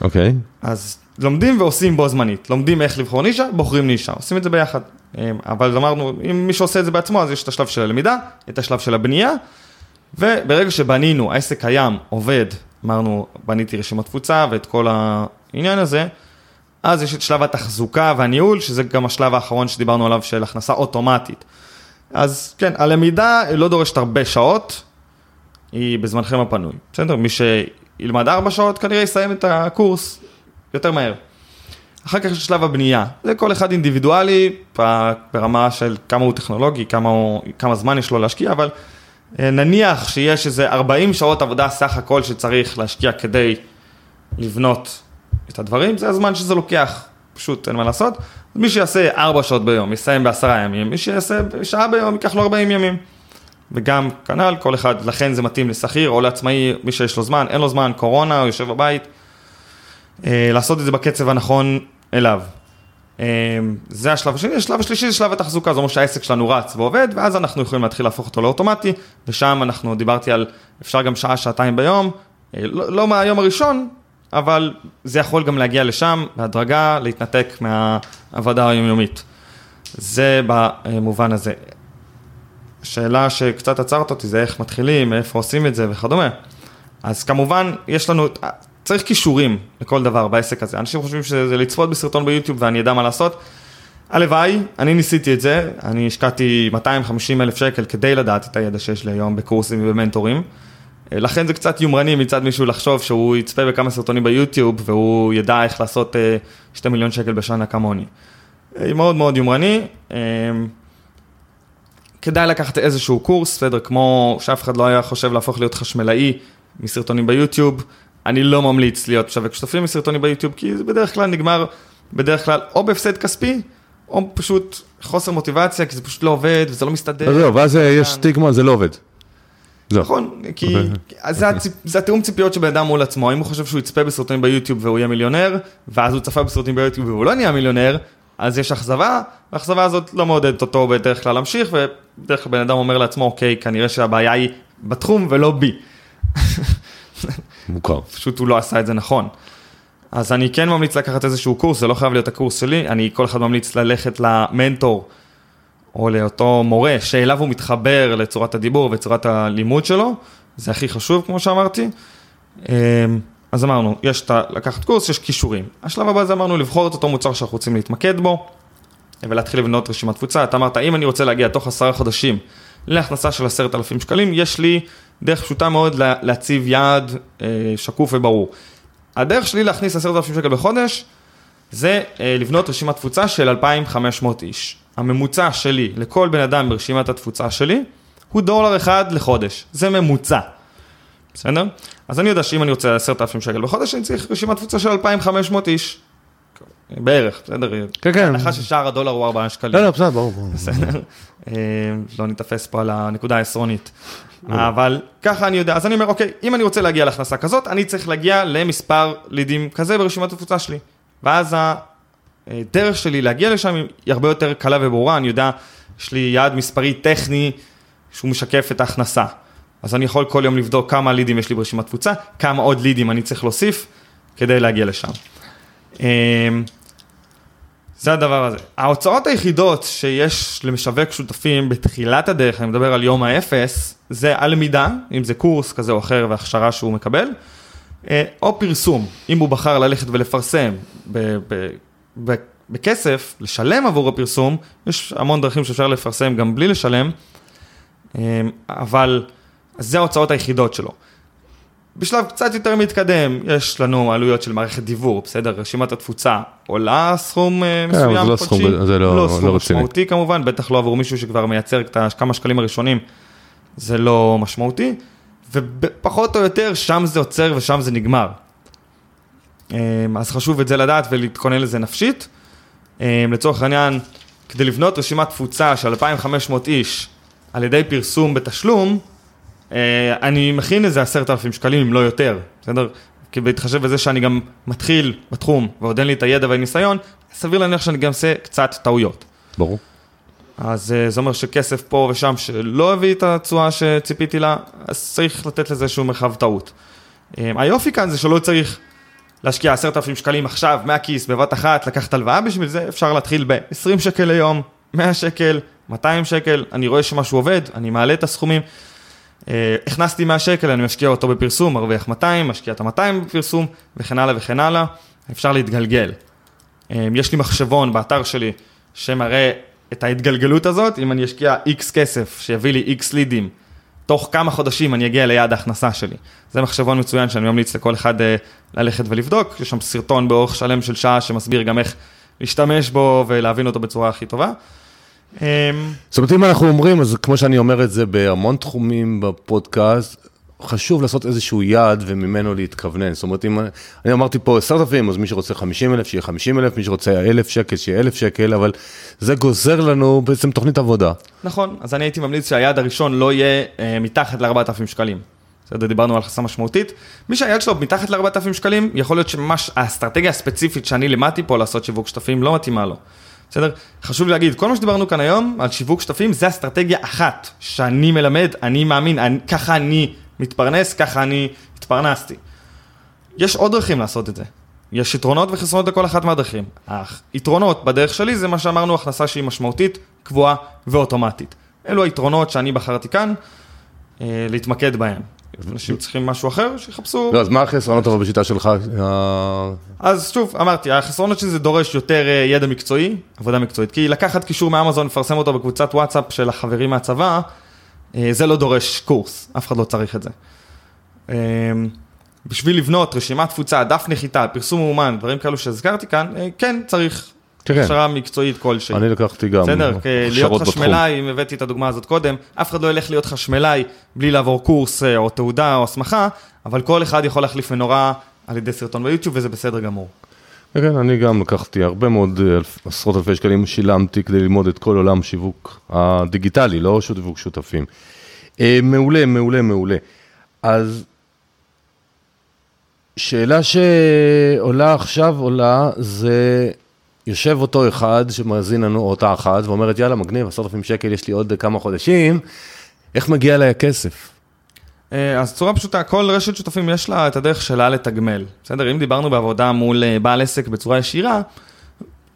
[SPEAKER 3] אוקיי.
[SPEAKER 2] אז לומדים ועושים בו זמנית, לומדים איך לבחור נישה, בוחרים נישה, עושים את זה ביחד. אמ, אבל אמרנו, אם מישהו עושה את זה בעצמו, אז יש את השלב של הלמידה, את השלב של הבנייה, וברגע שבנינו, העסק קיים, עובד, אמרנו, בניתי רשימת תפוצה ואת כל העניין הזה, אז יש את שלב התחזוקה והניהול, שזה גם השלב האחרון שדיברנו עליו של הכנסה אוטומטית. אז כן, הלמידה לא דורשת הרבה שעות, היא בזמנכם הפנוי. בסדר, מי שילמד ארבע שעות כנראה יסיים את הקורס יותר מהר. אחר כך יש שלב הבנייה, זה כל אחד אינדיבידואלי, ברמה של כמה הוא טכנולוגי, כמה, הוא, כמה זמן יש לו להשקיע, אבל נניח שיש איזה 40 שעות עבודה סך הכל שצריך להשקיע כדי לבנות את הדברים, זה הזמן שזה לוקח, פשוט אין מה לעשות. מי שיעשה 4 שעות ביום, יסיים בעשרה ימים, מי שיעשה שעה ביום, ייקח לו 40 ימים. וגם כנ"ל, כל אחד, לכן זה מתאים לשכיר או לעצמאי, מי שיש לו זמן, אין לו זמן, קורונה, הוא יושב בבית, אה, לעשות את זה בקצב הנכון אליו. אה, זה השלב השני, השלב השלישי זה שלב התחזוקה, זאת אומרת שהעסק שלנו רץ ועובד, ואז אנחנו יכולים להתחיל להפוך אותו לאוטומטי, ושם אנחנו, דיברתי על, אפשר גם שעה, שעתיים ביום, אה, לא, לא מהיום הראשון, אבל זה יכול גם להגיע לשם, בהדרגה, להתנתק מהעבודה היומיומית. זה במובן הזה. שאלה שקצת עצרת אותי זה איך מתחילים, מאיפה עושים את זה וכדומה. אז כמובן, יש לנו, צריך כישורים לכל דבר בעסק הזה. אנשים חושבים שזה לצפות בסרטון ביוטיוב ואני אדע מה לעשות. הלוואי, אני ניסיתי את זה, אני השקעתי 250 אלף שקל כדי לדעת את הידע שיש לי היום בקורסים ובמנטורים. לכן זה קצת יומרני מצד מישהו לחשוב שהוא יצפה בכמה סרטונים ביוטיוב והוא ידע איך לעשות 2 מיליון שקל בשנה כמוני. אה, מאוד מאוד יומרני. אה, כדאי לקחת איזשהו קורס, בסדר, כמו שאף אחד לא היה חושב להפוך להיות חשמלאי מסרטונים ביוטיוב. אני לא ממליץ להיות משווק שותפים מסרטונים ביוטיוב, כי זה בדרך כלל נגמר, בדרך כלל או בהפסד כספי, או פשוט חוסר מוטיבציה, כי זה פשוט לא עובד וזה לא מסתדר.
[SPEAKER 3] אז זהו, ואז אה, יש סטיגמה, זה לא עובד.
[SPEAKER 2] נכון, כי
[SPEAKER 3] אוקיי.
[SPEAKER 2] זה התיאום ציפיות של בן אדם מול עצמו, אם הוא חושב שהוא יצפה בסרטונים ביוטיוב והוא יהיה מיליונר, ואז הוא צפה בסרטונים ביוטיוב והוא לא נהיה מיליונר, אז יש אכזבה, והאכזבה הזאת לא מעודדת אותו בדרך כלל להמשיך, ובדרך כלל בן אדם אומר לעצמו, אוקיי, כנראה שהבעיה היא בתחום ולא בי.
[SPEAKER 3] מוכר.
[SPEAKER 2] פשוט הוא לא עשה את זה נכון. אז אני כן ממליץ לקחת איזשהו קורס, זה לא חייב להיות הקורס שלי, אני כל אחד ממליץ ללכת למנטור או לאותו מורה שאליו הוא מתחבר לצורת הדיבור וצורת הלימוד שלו, זה הכי חשוב כמו שאמרתי. אמ, אז אמרנו, יש את ה- לקחת קורס, יש כישורים. השלב הבא זה אמרנו לבחור את אותו מוצר שאנחנו רוצים להתמקד בו ולהתחיל לבנות רשימת תפוצה. אתה אמרת, אם אני רוצה להגיע תוך עשרה חודשים להכנסה של עשרת אלפים שקלים, יש לי דרך פשוטה מאוד לה- להציב יעד אה, שקוף וברור. הדרך שלי להכניס עשרת אלפים שקל בחודש זה אה, לבנות רשימת תפוצה של 2,500 איש. הממוצע שלי לכל בן אדם ברשימת התפוצה שלי הוא דולר אחד לחודש, זה ממוצע. בסדר? אז אני יודע שאם אני רוצה 10,000 שקל בחודש, אני צריך רשימת תפוצה של 2,500 איש. בערך, בסדר?
[SPEAKER 3] כן, כן.
[SPEAKER 2] הנחה ששער הדולר הוא 4 שקלים.
[SPEAKER 3] לא, לא, בסדר, ברור.
[SPEAKER 2] בסדר? אה, לא ניתפס פה על הנקודה העשרונית. אבל ככה אני יודע, אז אני אומר, אוקיי, אם אני רוצה להגיע להכנסה כזאת, אני צריך להגיע למספר לידים כזה ברשימת התפוצה שלי. ואז הדרך שלי להגיע לשם היא הרבה יותר קלה וברורה, אני יודע, יש לי יעד מספרי טכני שהוא משקף את ההכנסה. אז אני יכול כל יום לבדוק כמה לידים יש לי ברשימת תפוצה, כמה עוד לידים אני צריך להוסיף כדי להגיע לשם. זה הדבר הזה. ההוצאות היחידות שיש למשווק שותפים בתחילת הדרך, אני מדבר על יום האפס, זה הלמידה, אם זה קורס כזה או אחר והכשרה שהוא מקבל, אה, או פרסום, אם הוא בחר ללכת ולפרסם ב- ב- ב- בכסף, לשלם עבור הפרסום, יש המון דרכים שאפשר לפרסם גם בלי לשלם, אה, אבל זה ההוצאות היחידות שלו. בשלב קצת יותר מתקדם, יש לנו עלויות של מערכת דיוור, בסדר? רשימת התפוצה עולה סכום אה,
[SPEAKER 1] כן, אבל
[SPEAKER 2] מסוים
[SPEAKER 1] זה לא
[SPEAKER 2] חודשי.
[SPEAKER 1] סכום- זה לא-
[SPEAKER 2] לא
[SPEAKER 1] לא
[SPEAKER 2] סכום
[SPEAKER 1] רציני.
[SPEAKER 2] משמעותי כמובן, בטח לא עבור מישהו שכבר מייצר את הכמה שקלים הראשונים, זה לא משמעותי, ופחות או יותר שם זה עוצר ושם זה נגמר. אה, אז חשוב את זה לדעת ולהתכונן לזה נפשית. אה, לצורך העניין, כדי לבנות רשימת תפוצה של 2,500 איש על ידי פרסום בתשלום, אני מכין איזה עשרת אלפים שקלים, אם לא יותר, בסדר? כי בהתחשב בזה שאני גם מתחיל בתחום ועוד אין לי את הידע והניסיון, סביר להניח שאני גם אעשה קצת טעויות.
[SPEAKER 1] ברור.
[SPEAKER 2] אז אה, זה אומר שכסף פה ושם שלא הביא את התשואה שציפיתי לה, אז צריך לתת לזה איזשהו מרחב טעות. אה, היופי כאן זה שלא צריך להשקיע עשרת אלפים שקלים עכשיו מהכיס בבת אחת, לקחת הלוואה בשביל זה, אפשר להתחיל ב-20 שקל ליום, 100 שקל, 200 שקל, אני רואה שמשהו עובד, אני מעלה את הסכומים. אה, הכנסתי 100 שקל, אני משקיע אותו בפרסום, מרוויח 200, משקיע את ה-200 בפרסום, וכן הלאה וכן הלאה, אפשר להתגלגל. אה, יש לי מחשבון באתר שלי שמראה את ההתגלגלות הזאת, אם אני אשקיע X כסף, שיביא לי X לידים, תוך כמה חודשים אני אגיע ליעד ההכנסה שלי. זה מחשבון מצוין שאני ממליץ לכל אחד אה, ללכת ולבדוק, יש שם סרטון באורך שלם של שעה שמסביר גם איך להשתמש בו ולהבין אותו בצורה הכי טובה. אה,
[SPEAKER 1] זאת אומרת, אם אנחנו אומרים, אז כמו שאני אומר את זה בהמון תחומים בפודקאסט, חשוב לעשות איזשהו יעד וממנו להתכוונן. זאת אומרת, אם אני אמרתי פה 10,000, אז מי שרוצה 50 אלף, שיהיה 50 אלף, מי שרוצה 1,000 שקל, שיהיה 1,000 שקל, אבל זה גוזר לנו בעצם תוכנית עבודה.
[SPEAKER 2] נכון, אז אני הייתי ממליץ שהיעד הראשון לא יהיה אה, מתחת ל-4,000 שקלים. בסדר, דיברנו על הכנסה משמעותית. מי שהיעד שלו מתחת ל-4,000 שקלים, יכול להיות שממש האסטרטגיה הספציפית שאני לימדתי פה לעשות שיווק שותפים לא מתאימה לו. בסדר? חשוב לי להגיד, כל מה שדיברנו כאן היום על שיווק שותפים זה אסטרטגיה אחת שאני מלמד, אני מאמין, אני, ככה אני מתפרנס, ככה אני התפרנסתי. יש עוד דרכים לעשות את זה. יש יתרונות וחסרונות לכל אחת מהדרכים. היתרונות בדרך שלי זה מה שאמרנו, הכנסה שהיא משמעותית, קבועה ואוטומטית. אלו היתרונות שאני בחרתי כאן, אה, להתמקד בהם. אנשים צריכים משהו אחר, שיחפשו.
[SPEAKER 1] לא, אז מה החסרונות אבל בשיטה שלך?
[SPEAKER 2] אז שוב, אמרתי, החסרונות שלי זה דורש יותר אה, ידע מקצועי, עבודה מקצועית. כי לקחת קישור מאמזון, לפרסם אותו בקבוצת וואטסאפ של החברים מהצבא, אה, זה לא דורש קורס, אף אחד לא צריך את זה. אה, בשביל לבנות רשימת תפוצה, דף נחיתה, פרסום מאומן, דברים כאלו שהזכרתי כאן, אה, כן צריך. הכשרה מקצועית כלשהי.
[SPEAKER 1] אני לקחתי גם
[SPEAKER 2] בסדר, להיות
[SPEAKER 1] הכשרות בתחום.
[SPEAKER 2] חשמלאי, אם הבאתי את הדוגמה הזאת קודם, אף אחד לא ילך להיות חשמלאי בלי לעבור קורס אה, או תעודה או הסמכה, אבל כל אחד יכול להחליף מנורה על ידי סרטון ביוטיוב וזה בסדר גמור.
[SPEAKER 1] כן, אני גם לקחתי הרבה מאוד, אה, עשרות אלפי שקלים שילמתי כדי ללמוד את כל עולם שיווק הדיגיטלי, לא שיווק שותפים. אה, מעולה, מעולה, מעולה. אז שאלה שעולה עכשיו עולה, זה יושב אותו אחד שמאזין לנו, או אותה אחת, ואומרת, יאללה, מגניב, עשרת אלפים שקל, יש לי עוד כמה חודשים, איך מגיע אליי הכסף?
[SPEAKER 2] אה, אז צורה פשוטה, כל רשת שותפים יש לה את הדרך שלה לתגמל. בסדר, אם דיברנו בעבודה מול אה, בעל עסק בצורה ישירה,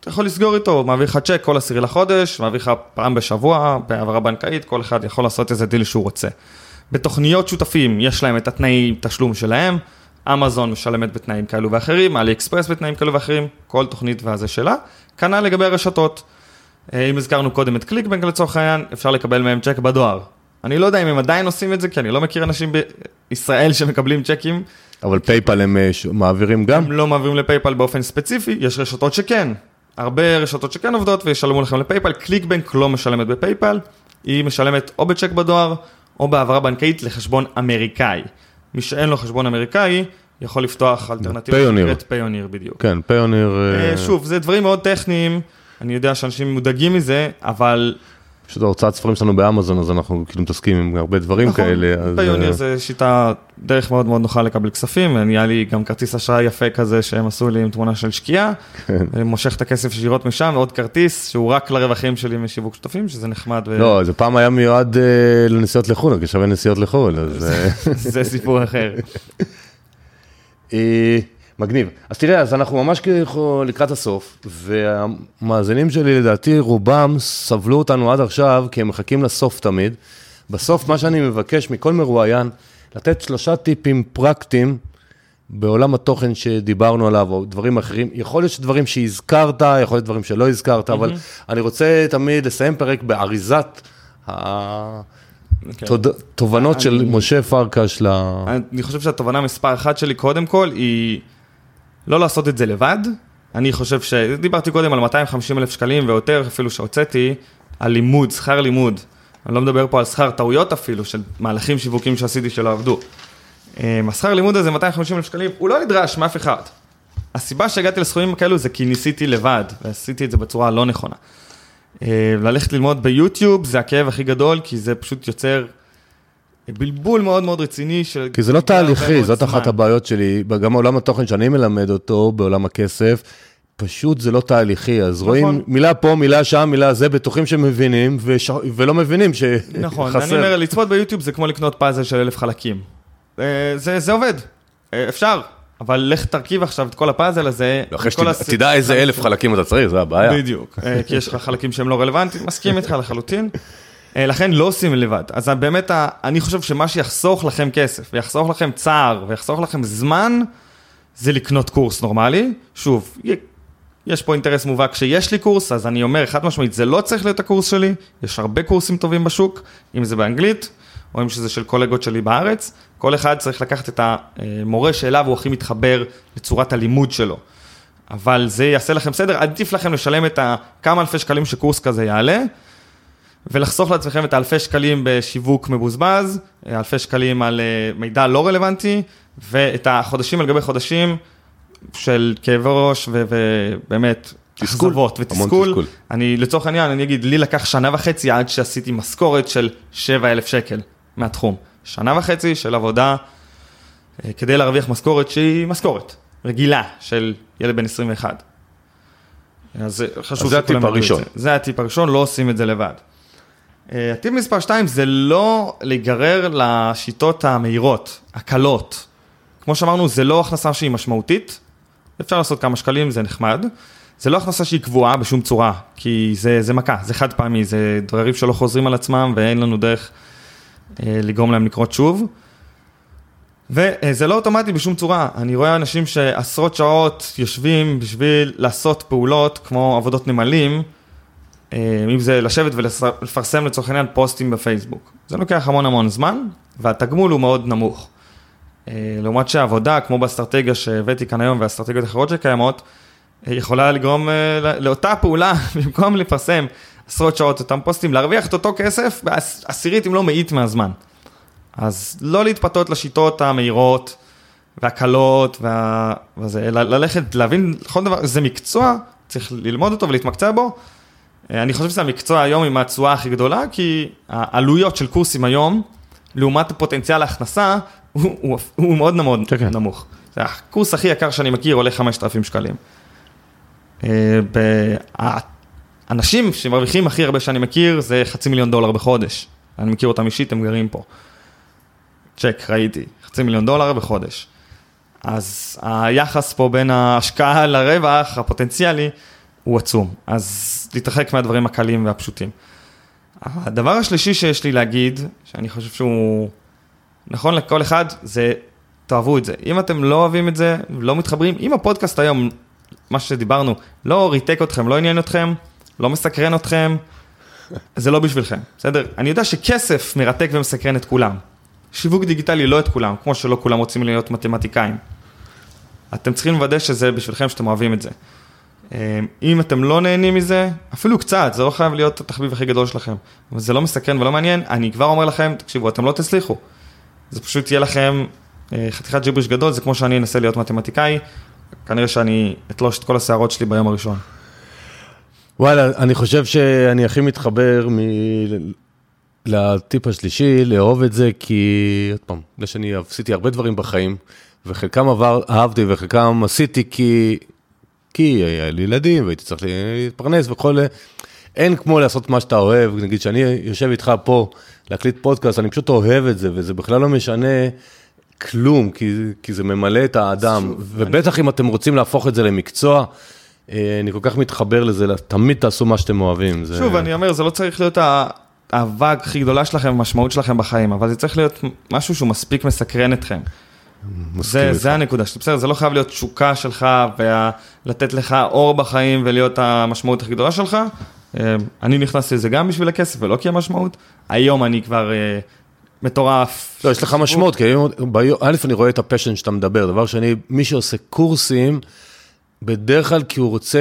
[SPEAKER 2] אתה יכול לסגור איתו, מעביר לך צ'ק כל עשירי לחודש, מעביר לך פעם בשבוע, בהעברה בנקאית, כל אחד יכול לעשות איזה דיל שהוא רוצה. בתוכניות שותפים יש להם את התנאי תשלום שלהם, אמזון משלמת בתנאים כאלו ואחרים, AliExpress בתנאים כאלו ואחרים, כל תוכנית והזה שלה. כנ"ל לגבי הרשתות. אה, אם הזכרנו קודם את ClickBank לצורך העניין, אפשר לקבל מהם צ'ק בדואר. אני לא יודע אם הם עדיין עושים את זה, כי אני לא מכיר אנשים בישראל [LAUGHS] שמקבלים צ'קים,
[SPEAKER 1] אבל PayPal הם אה, מעבירים גם?
[SPEAKER 2] הם לא מעבירים ל PayPal באופן ספציפי, יש רשתות שכן. הרבה רשתות שכן עובדות וישלמו לכם ל PayPal, ClickBank לא משלמת ב PayPal, היא משלמת או בצ'ק בדואר או בהעברה בנקאית לחשבון אמריקאי. מי שאין לו חשבון אמריקאי, יכול לפתוח אלטרנטיבה
[SPEAKER 1] פיוניר.
[SPEAKER 2] שנקראת פיוניר בדיוק.
[SPEAKER 1] כן, פיוניר... אה,
[SPEAKER 2] אה, שוב, זה דברים מאוד טכניים, אני יודע שאנשים מודאגים מזה, אבל
[SPEAKER 1] פשוט ההוצאת ספרים שלנו באמזון, אז אנחנו כאילו מתעסקים עם הרבה דברים
[SPEAKER 2] נכון,
[SPEAKER 1] כאלה. אז,
[SPEAKER 2] פיוניר
[SPEAKER 1] אה,
[SPEAKER 2] זה שיטה, דרך מאוד מאוד נוחה לקבל כספים, נהיה לי גם כרטיס אשראי יפה כזה שהם עשו לי עם תמונה של שקיעה,
[SPEAKER 1] כן.
[SPEAKER 2] אני מושך את הכסף ישירות משם, ועוד כרטיס שהוא רק לרווחים שלי משיווק שותפים, שזה נחמד,
[SPEAKER 1] לא, זה פעם היה מיועד אה, לנסיעות לחו"ל, כי שווה נסיעות לחו"ל, אז... [LAUGHS] אה,
[SPEAKER 2] וזה סיפור אחר.
[SPEAKER 1] מגניב. אז תראה, אז אנחנו ממש לקראת הסוף, והמאזינים שלי, לדעתי, רובם סבלו אותנו עד עכשיו, כי הם מחכים לסוף תמיד. בסוף, מה שאני מבקש מכל מרואיין, לתת שלושה טיפים פרקטיים בעולם התוכן שדיברנו עליו, או דברים אחרים. יכול להיות שדברים שהזכרת, יכול להיות דברים שלא הזכרת, אבל אני רוצה תמיד לסיים פרק באריזת התובנות של
[SPEAKER 2] אני-
[SPEAKER 1] משה פרקש ל...
[SPEAKER 2] אני חושב שהתובנה מספר אחת שלי קודם כל היא לא לעשות את זה לבד. אני חושב ש... דיברתי קודם על 250 אלף שקלים ויותר אפילו שהוצאתי על לימוד, שכר לימוד. אני לא מדבר פה על שכר טעויות אפילו, של מהלכים שיווקיים שעשיתי שלא עבדו. אמ, השכר לימוד הזה, 250 אלף שקלים, הוא לא נדרש מאף אחד. הסיבה שהגעתי לסכומים כאלו זה כי ניסיתי לבד, ועשיתי את זה בצורה לא נכונה. אה, ללכת ללמוד ביוטיוב זה הכאב הכי גדול, כי זה פשוט יוצר בלבול מאוד מאוד רציני. של-
[SPEAKER 1] כי זה לא תהליכי, זאת אחת
[SPEAKER 2] זמן.
[SPEAKER 1] הבעיות שלי, גם בעולם התוכן שאני מלמד אותו, בעולם הכסף, פשוט זה לא תהליכי, אז
[SPEAKER 2] נכון.
[SPEAKER 1] רואים מילה פה, מילה שם, מילה זה, בטוחים שמבינים, וש... ולא מבינים שחסר.
[SPEAKER 2] נכון, אני אומר, לצפות ביוטיוב זה כמו לקנות פאזל של אלף חלקים. אה, זה, זה עובד, אה, אפשר, אבל לך תרכיב עכשיו את כל הפאזל הזה.
[SPEAKER 1] לא, אחרי שתדע
[SPEAKER 2] הס-
[SPEAKER 1] איזה אלף חלקים אתה צריך, זה הבעיה.
[SPEAKER 2] בדיוק, אה, כי יש לך חלקים שהם לא רלוונטיים, מסכים איתך לחלוטין. אה, לכן לא עושים לבד. אז באמת, אני חושב שמה שיחסוך לכם כסף, ויחסוך לכם צער, ויחסוך לכם זמן, זה לקנות קורס נורמלי. שוב, יש פה אינטרס מובהק שיש לי קורס, אז אני אומר חד משמעית, זה לא צריך להיות הקורס שלי, יש הרבה קורסים טובים בשוק, אם זה באנגלית, או אם שזה של קולגות שלי בארץ, כל אחד צריך לקחת את המורה שאליו הוא הכי מתחבר לצורת הלימוד שלו. אבל זה יעשה לכם סדר, עדיף לכם לשלם את הכמה אלפי שקלים שקורס כזה יעלה, ולחסוך לעצמכם את האלפי שקלים בשיווק מבוזבז, אלפי שקלים על אה, מידע לא רלוונטי, ואת החודשים על גבי חודשים של כאבי ראש ובאמת,
[SPEAKER 1] תסכול,
[SPEAKER 2] אכזבות ותסכול.
[SPEAKER 1] תסכול.
[SPEAKER 2] אני לצורך העניין, אני אגיד, לי לקח שנה וחצי עד שעשיתי משכורת של 7,000 שקל מהתחום. שנה וחצי של עבודה אה, כדי להרוויח משכורת שהיא משכורת רגילה של ילד בן 21. אז זה חשוב
[SPEAKER 1] אז זה הטיפ הראשון.
[SPEAKER 2] זה. זה הטיפ הראשון, לא עושים את זה לבד. אה, הטיפ מספר 2 זה לא להיגרר לשיטות המהירות, הקלות. כמו שאמרנו, זה לא הכנסה שהיא משמעותית, אפשר לעשות כמה שקלים, זה נחמד. זה לא הכנסה שהיא קבועה בשום צורה, כי זה, זה מכה, זה חד פעמי, זה דברים שלא חוזרים על עצמם ואין לנו דרך אה, לגרום להם לקרות שוב. וזה לא אוטומטי בשום צורה, אני רואה אנשים שעשרות שעות יושבים בשביל לעשות פעולות כמו עבודות נמלים, אה, אם זה לשבת ולפרסם לצורך העניין פוסטים בפייסבוק. זה לוקח המון המון זמן, והתגמול הוא מאוד נמוך. אה, לעומת שהעבודה, כמו באסטרטגיה שהבאתי כאן היום והאסטרטגיות האחרות שקיימות, אה, יכולה לגרום אה, לא- לאותה פעולה, [LAUGHS] במקום לפרסם עשרות שעות אותם פוסטים, להרוויח את אותו כסף בעשירית אם לא מאית מהזמן. אז לא להתפתות לשיטות המהירות והקלות וה... וזה, אלא ללכת, להבין כל דבר, זה מקצוע, צריך ללמוד אותו ולהתמקצע בו. אה, אני חושב שזה המקצוע היום עם התשואה הכי גדולה, כי העלויות של קורסים היום, לעומת הפוטנציאל ההכנסה, הוא, הוא, הוא מאוד מאוד
[SPEAKER 1] כן, כן.
[SPEAKER 2] נמוך. זה הקורס הכי יקר שאני מכיר עולה 5,000 שקלים. אה, האנשים שמרוויחים הכי הרבה שאני מכיר זה חצי מיליון דולר בחודש. אני מכיר אותם אישית, הם גרים פה. צ'ק, ראיתי, חצי מיליון דולר בחודש. אז היחס פה בין ההשקעה לרווח הפוטנציאלי הוא עצום. אז להתרחק מהדברים הקלים והפשוטים. הדבר השלישי שיש לי להגיד, שאני חושב שהוא נכון לכל אחד, זה תאהבו את זה. אם אתם לא אוהבים את זה, לא מתחברים, אם הפודקאסט היום, מה שדיברנו, לא ריתק אתכם, לא עניין אתכם, לא מסקרן אתכם, זה לא בשבילכם, בסדר? אני יודע שכסף מרתק ומסקרן את כולם. שיווק דיגיטלי לא את כולם, כמו שלא כולם רוצים להיות מתמטיקאים. אתם צריכים לוודא שזה בשבילכם, שאתם אוהבים את זה. אה, אם אתם לא נהנים מזה, אפילו קצת, זה לא חייב להיות התחביב הכי גדול שלכם, אבל זה לא מסקרן ולא מעניין, אני כבר אומר לכם, תקשיבו, אתם לא תצליחו. זה פשוט יהיה לכם אה, חתיכת ג'יבריש גדול, זה כמו שאני אנסה להיות מתמטיקאי, כנראה שאני אתלוש את כל השערות שלי ביום הראשון.
[SPEAKER 1] וואלה, אני חושב שאני הכי מתחבר מ... לטיפ השלישי, לאהוב את זה, כי, עוד פעם, בגלל שאני עשיתי הרבה דברים בחיים, וחלקם עבר, אהבתי וחלקם עשיתי כי, כי היה לי ילדים והייתי צריך להתפרנס וכל... אין כמו לעשות מה שאתה אוהב, נגיד שאני יושב איתך פה להקליט פודקאסט, אני פשוט אוהב את זה, וזה בכלל לא משנה
[SPEAKER 3] כלום, כי, כי זה ממלא את האדם, ובטח אם אתם רוצים להפוך את זה למקצוע, אה, אני כל כך מתחבר לזה, תמיד תעשו מה שאתם אוהבים. זה...
[SPEAKER 2] שוב, אני אומר, זה לא צריך להיות האהבה הכי גדולה שלכם, המשמעות שלכם בחיים, אבל זה צריך להיות משהו שהוא מספיק מסקרן אתכם. זה. זה הנקודה שלי, בסדר, זה לא חייב להיות תשוקה שלך ולתת לך אור בחיים ולהיות המשמעות הכי גדולה שלך. אה, אני נכנסתי לזה גם בשביל הכסף ולא כי המשמעות. היום אני כבר אה, מטורף.
[SPEAKER 3] לא, יש לך משמעות, כי א', אני רואה את הפשן שאתה מדבר, דבר שני, מי שעושה קורסים, בדרך כלל כי הוא רוצה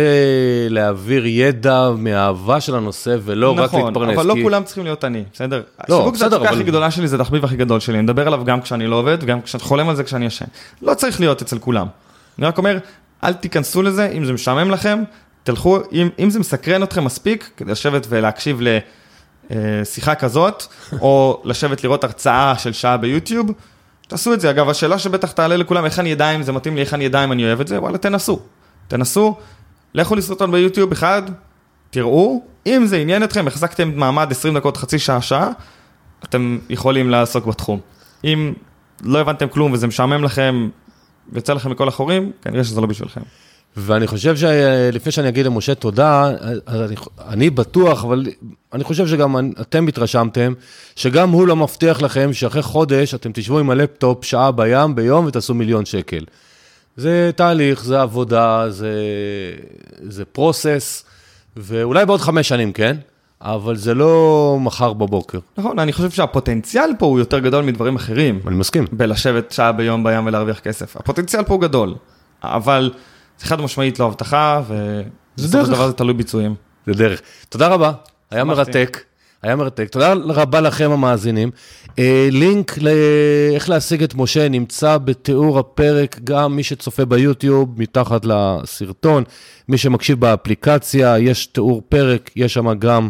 [SPEAKER 3] להעביר ידע מהאהבה של הנושא, ולא רק
[SPEAKER 2] נכון,
[SPEAKER 3] להתפרנס.
[SPEAKER 2] אבל לא
[SPEAKER 3] כי-
[SPEAKER 2] כולם צריכים להיות אני, בסדר?
[SPEAKER 3] לא,
[SPEAKER 2] שיווק זה
[SPEAKER 3] בסדר,
[SPEAKER 2] התשוקה
[SPEAKER 3] אבל-
[SPEAKER 2] הכי גדולה שלי, זה התחביב הכי גדול שלי, אני מדבר עליו גם כשאני לא עובד, וגם כשאני חולם על זה כשאני ישן. לא צריך להיות אצל כולם. אני רק אומר, אל תיכנסו לזה, אם זה משעמם לכם, תלכו, אם, אם זה מסקרן אתכם מספיק, כדי לשבת ולהקשיב לשיחה כזאת, או [LAUGHS] לשבת לראות הרצאה של שעה ביוטיוב, תעשו את זה. אגב, השאלה שבטח תעלה לכולם, איך אני אדע אם זה מתאים לי, איך אני אדע אם אני אוהב את זה, וואלה, תנסו. תנסו, לכו לסרטון ביוטיוב אחד, תראו, אם זה עניין אתכם, החזקתם מעמד 20 דקות, חצי שעה, שעה, אתם יכולים לעסוק בתחום. אם לא הבנתם כלום וזה משעמם לכם, ויוצא לכם מכל החורים, כנראה שזה לא בשבילכם.
[SPEAKER 3] ואני חושב שלפני שאני אגיד למשה תודה, אני, אני בטוח, אבל אני חושב שגם אתם התרשמתם, שגם הוא לא מבטיח לכם שאחרי חודש אתם תשבו עם הלפטופ שעה בים ביום ותעשו מיליון שקל. זה תהליך, זה עבודה, זה, זה פרוסס, ואולי בעוד חמש שנים, כן? אבל זה לא מחר בבוקר.
[SPEAKER 2] נכון, אני חושב שהפוטנציאל פה הוא יותר גדול מדברים אחרים,
[SPEAKER 3] אני מסכים.
[SPEAKER 2] בלשבת שעה ביום בים ולהרוויח כסף. הפוטנציאל פה הוא גדול, אבל זה חד משמעית לא הבטחה, ובסופו. של דבר זה תלוי ביצועים.
[SPEAKER 3] זה דרך. תודה רבה, היה. מרתק. היה מרתק. תודה רבה לכם המאזינים. אה, לינק לאיך להשיג את משה נמצא בתיאור הפרק, גם מי שצופה ביוטיוב, מתחת לסרטון, מי שמקשיב באפליקציה, יש תיאור פרק, יש שם גם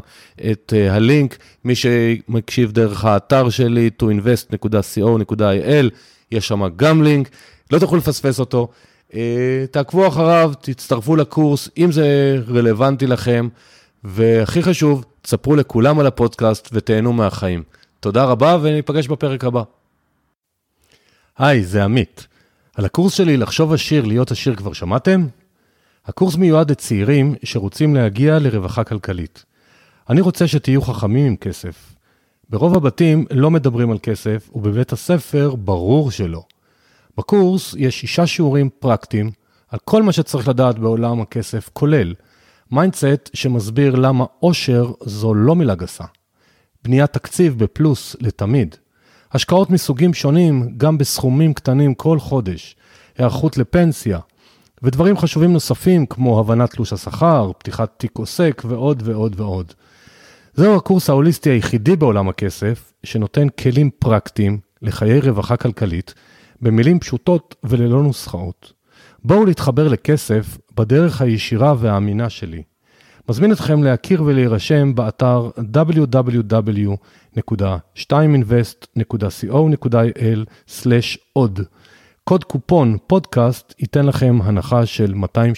[SPEAKER 3] את אה, הלינק. מי שמקשיב דרך האתר שלי, toinvest.co.il, יש שם גם לינק, לא תוכלו לפספס אותו. אה, תעקבו אחריו, תצטרפו לקורס, אם זה רלוונטי לכם, והכי חשוב, תספרו לכולם על הפודקאסט ותהנו מהחיים. תודה רבה וניפגש בפרק הבא.
[SPEAKER 1] היי, זה עמית. על הקורס שלי לחשוב עשיר, להיות עשיר כבר שמעתם? הקורס מיועד לצעירים שרוצים להגיע לרווחה כלכלית. אני רוצה שתהיו חכמים עם כסף. ברוב הבתים לא מדברים על כסף, ובבית הספר ברור שלא. בקורס יש שישה שיעורים פרקטיים על כל מה שצריך לדעת בעולם הכסף, כולל mindset שמסביר למה עושר זו לא מילה גסה. בניית תקציב בפלוס לתמיד. השקעות מסוגים שונים, גם בסכומים קטנים כל חודש. היערכות לפנסיה. ודברים חשובים נוספים כמו הבנת תלוש השכר, פתיחת תיק עוסק ועוד ועוד ועוד. זהו הקורס ההוליסטי היחידי בעולם הכסף, שנותן כלים פרקטיים לחיי רווחה כלכלית, במילים פשוטות וללא נוסחאות. בואו להתחבר לכסף בדרך הישירה והאמינה שלי. מזמין אתכם להכיר ולהירשם באתר www.2invest.co.il/עוד. קוד קופון פודקאסט ייתן לכם הנחה של 200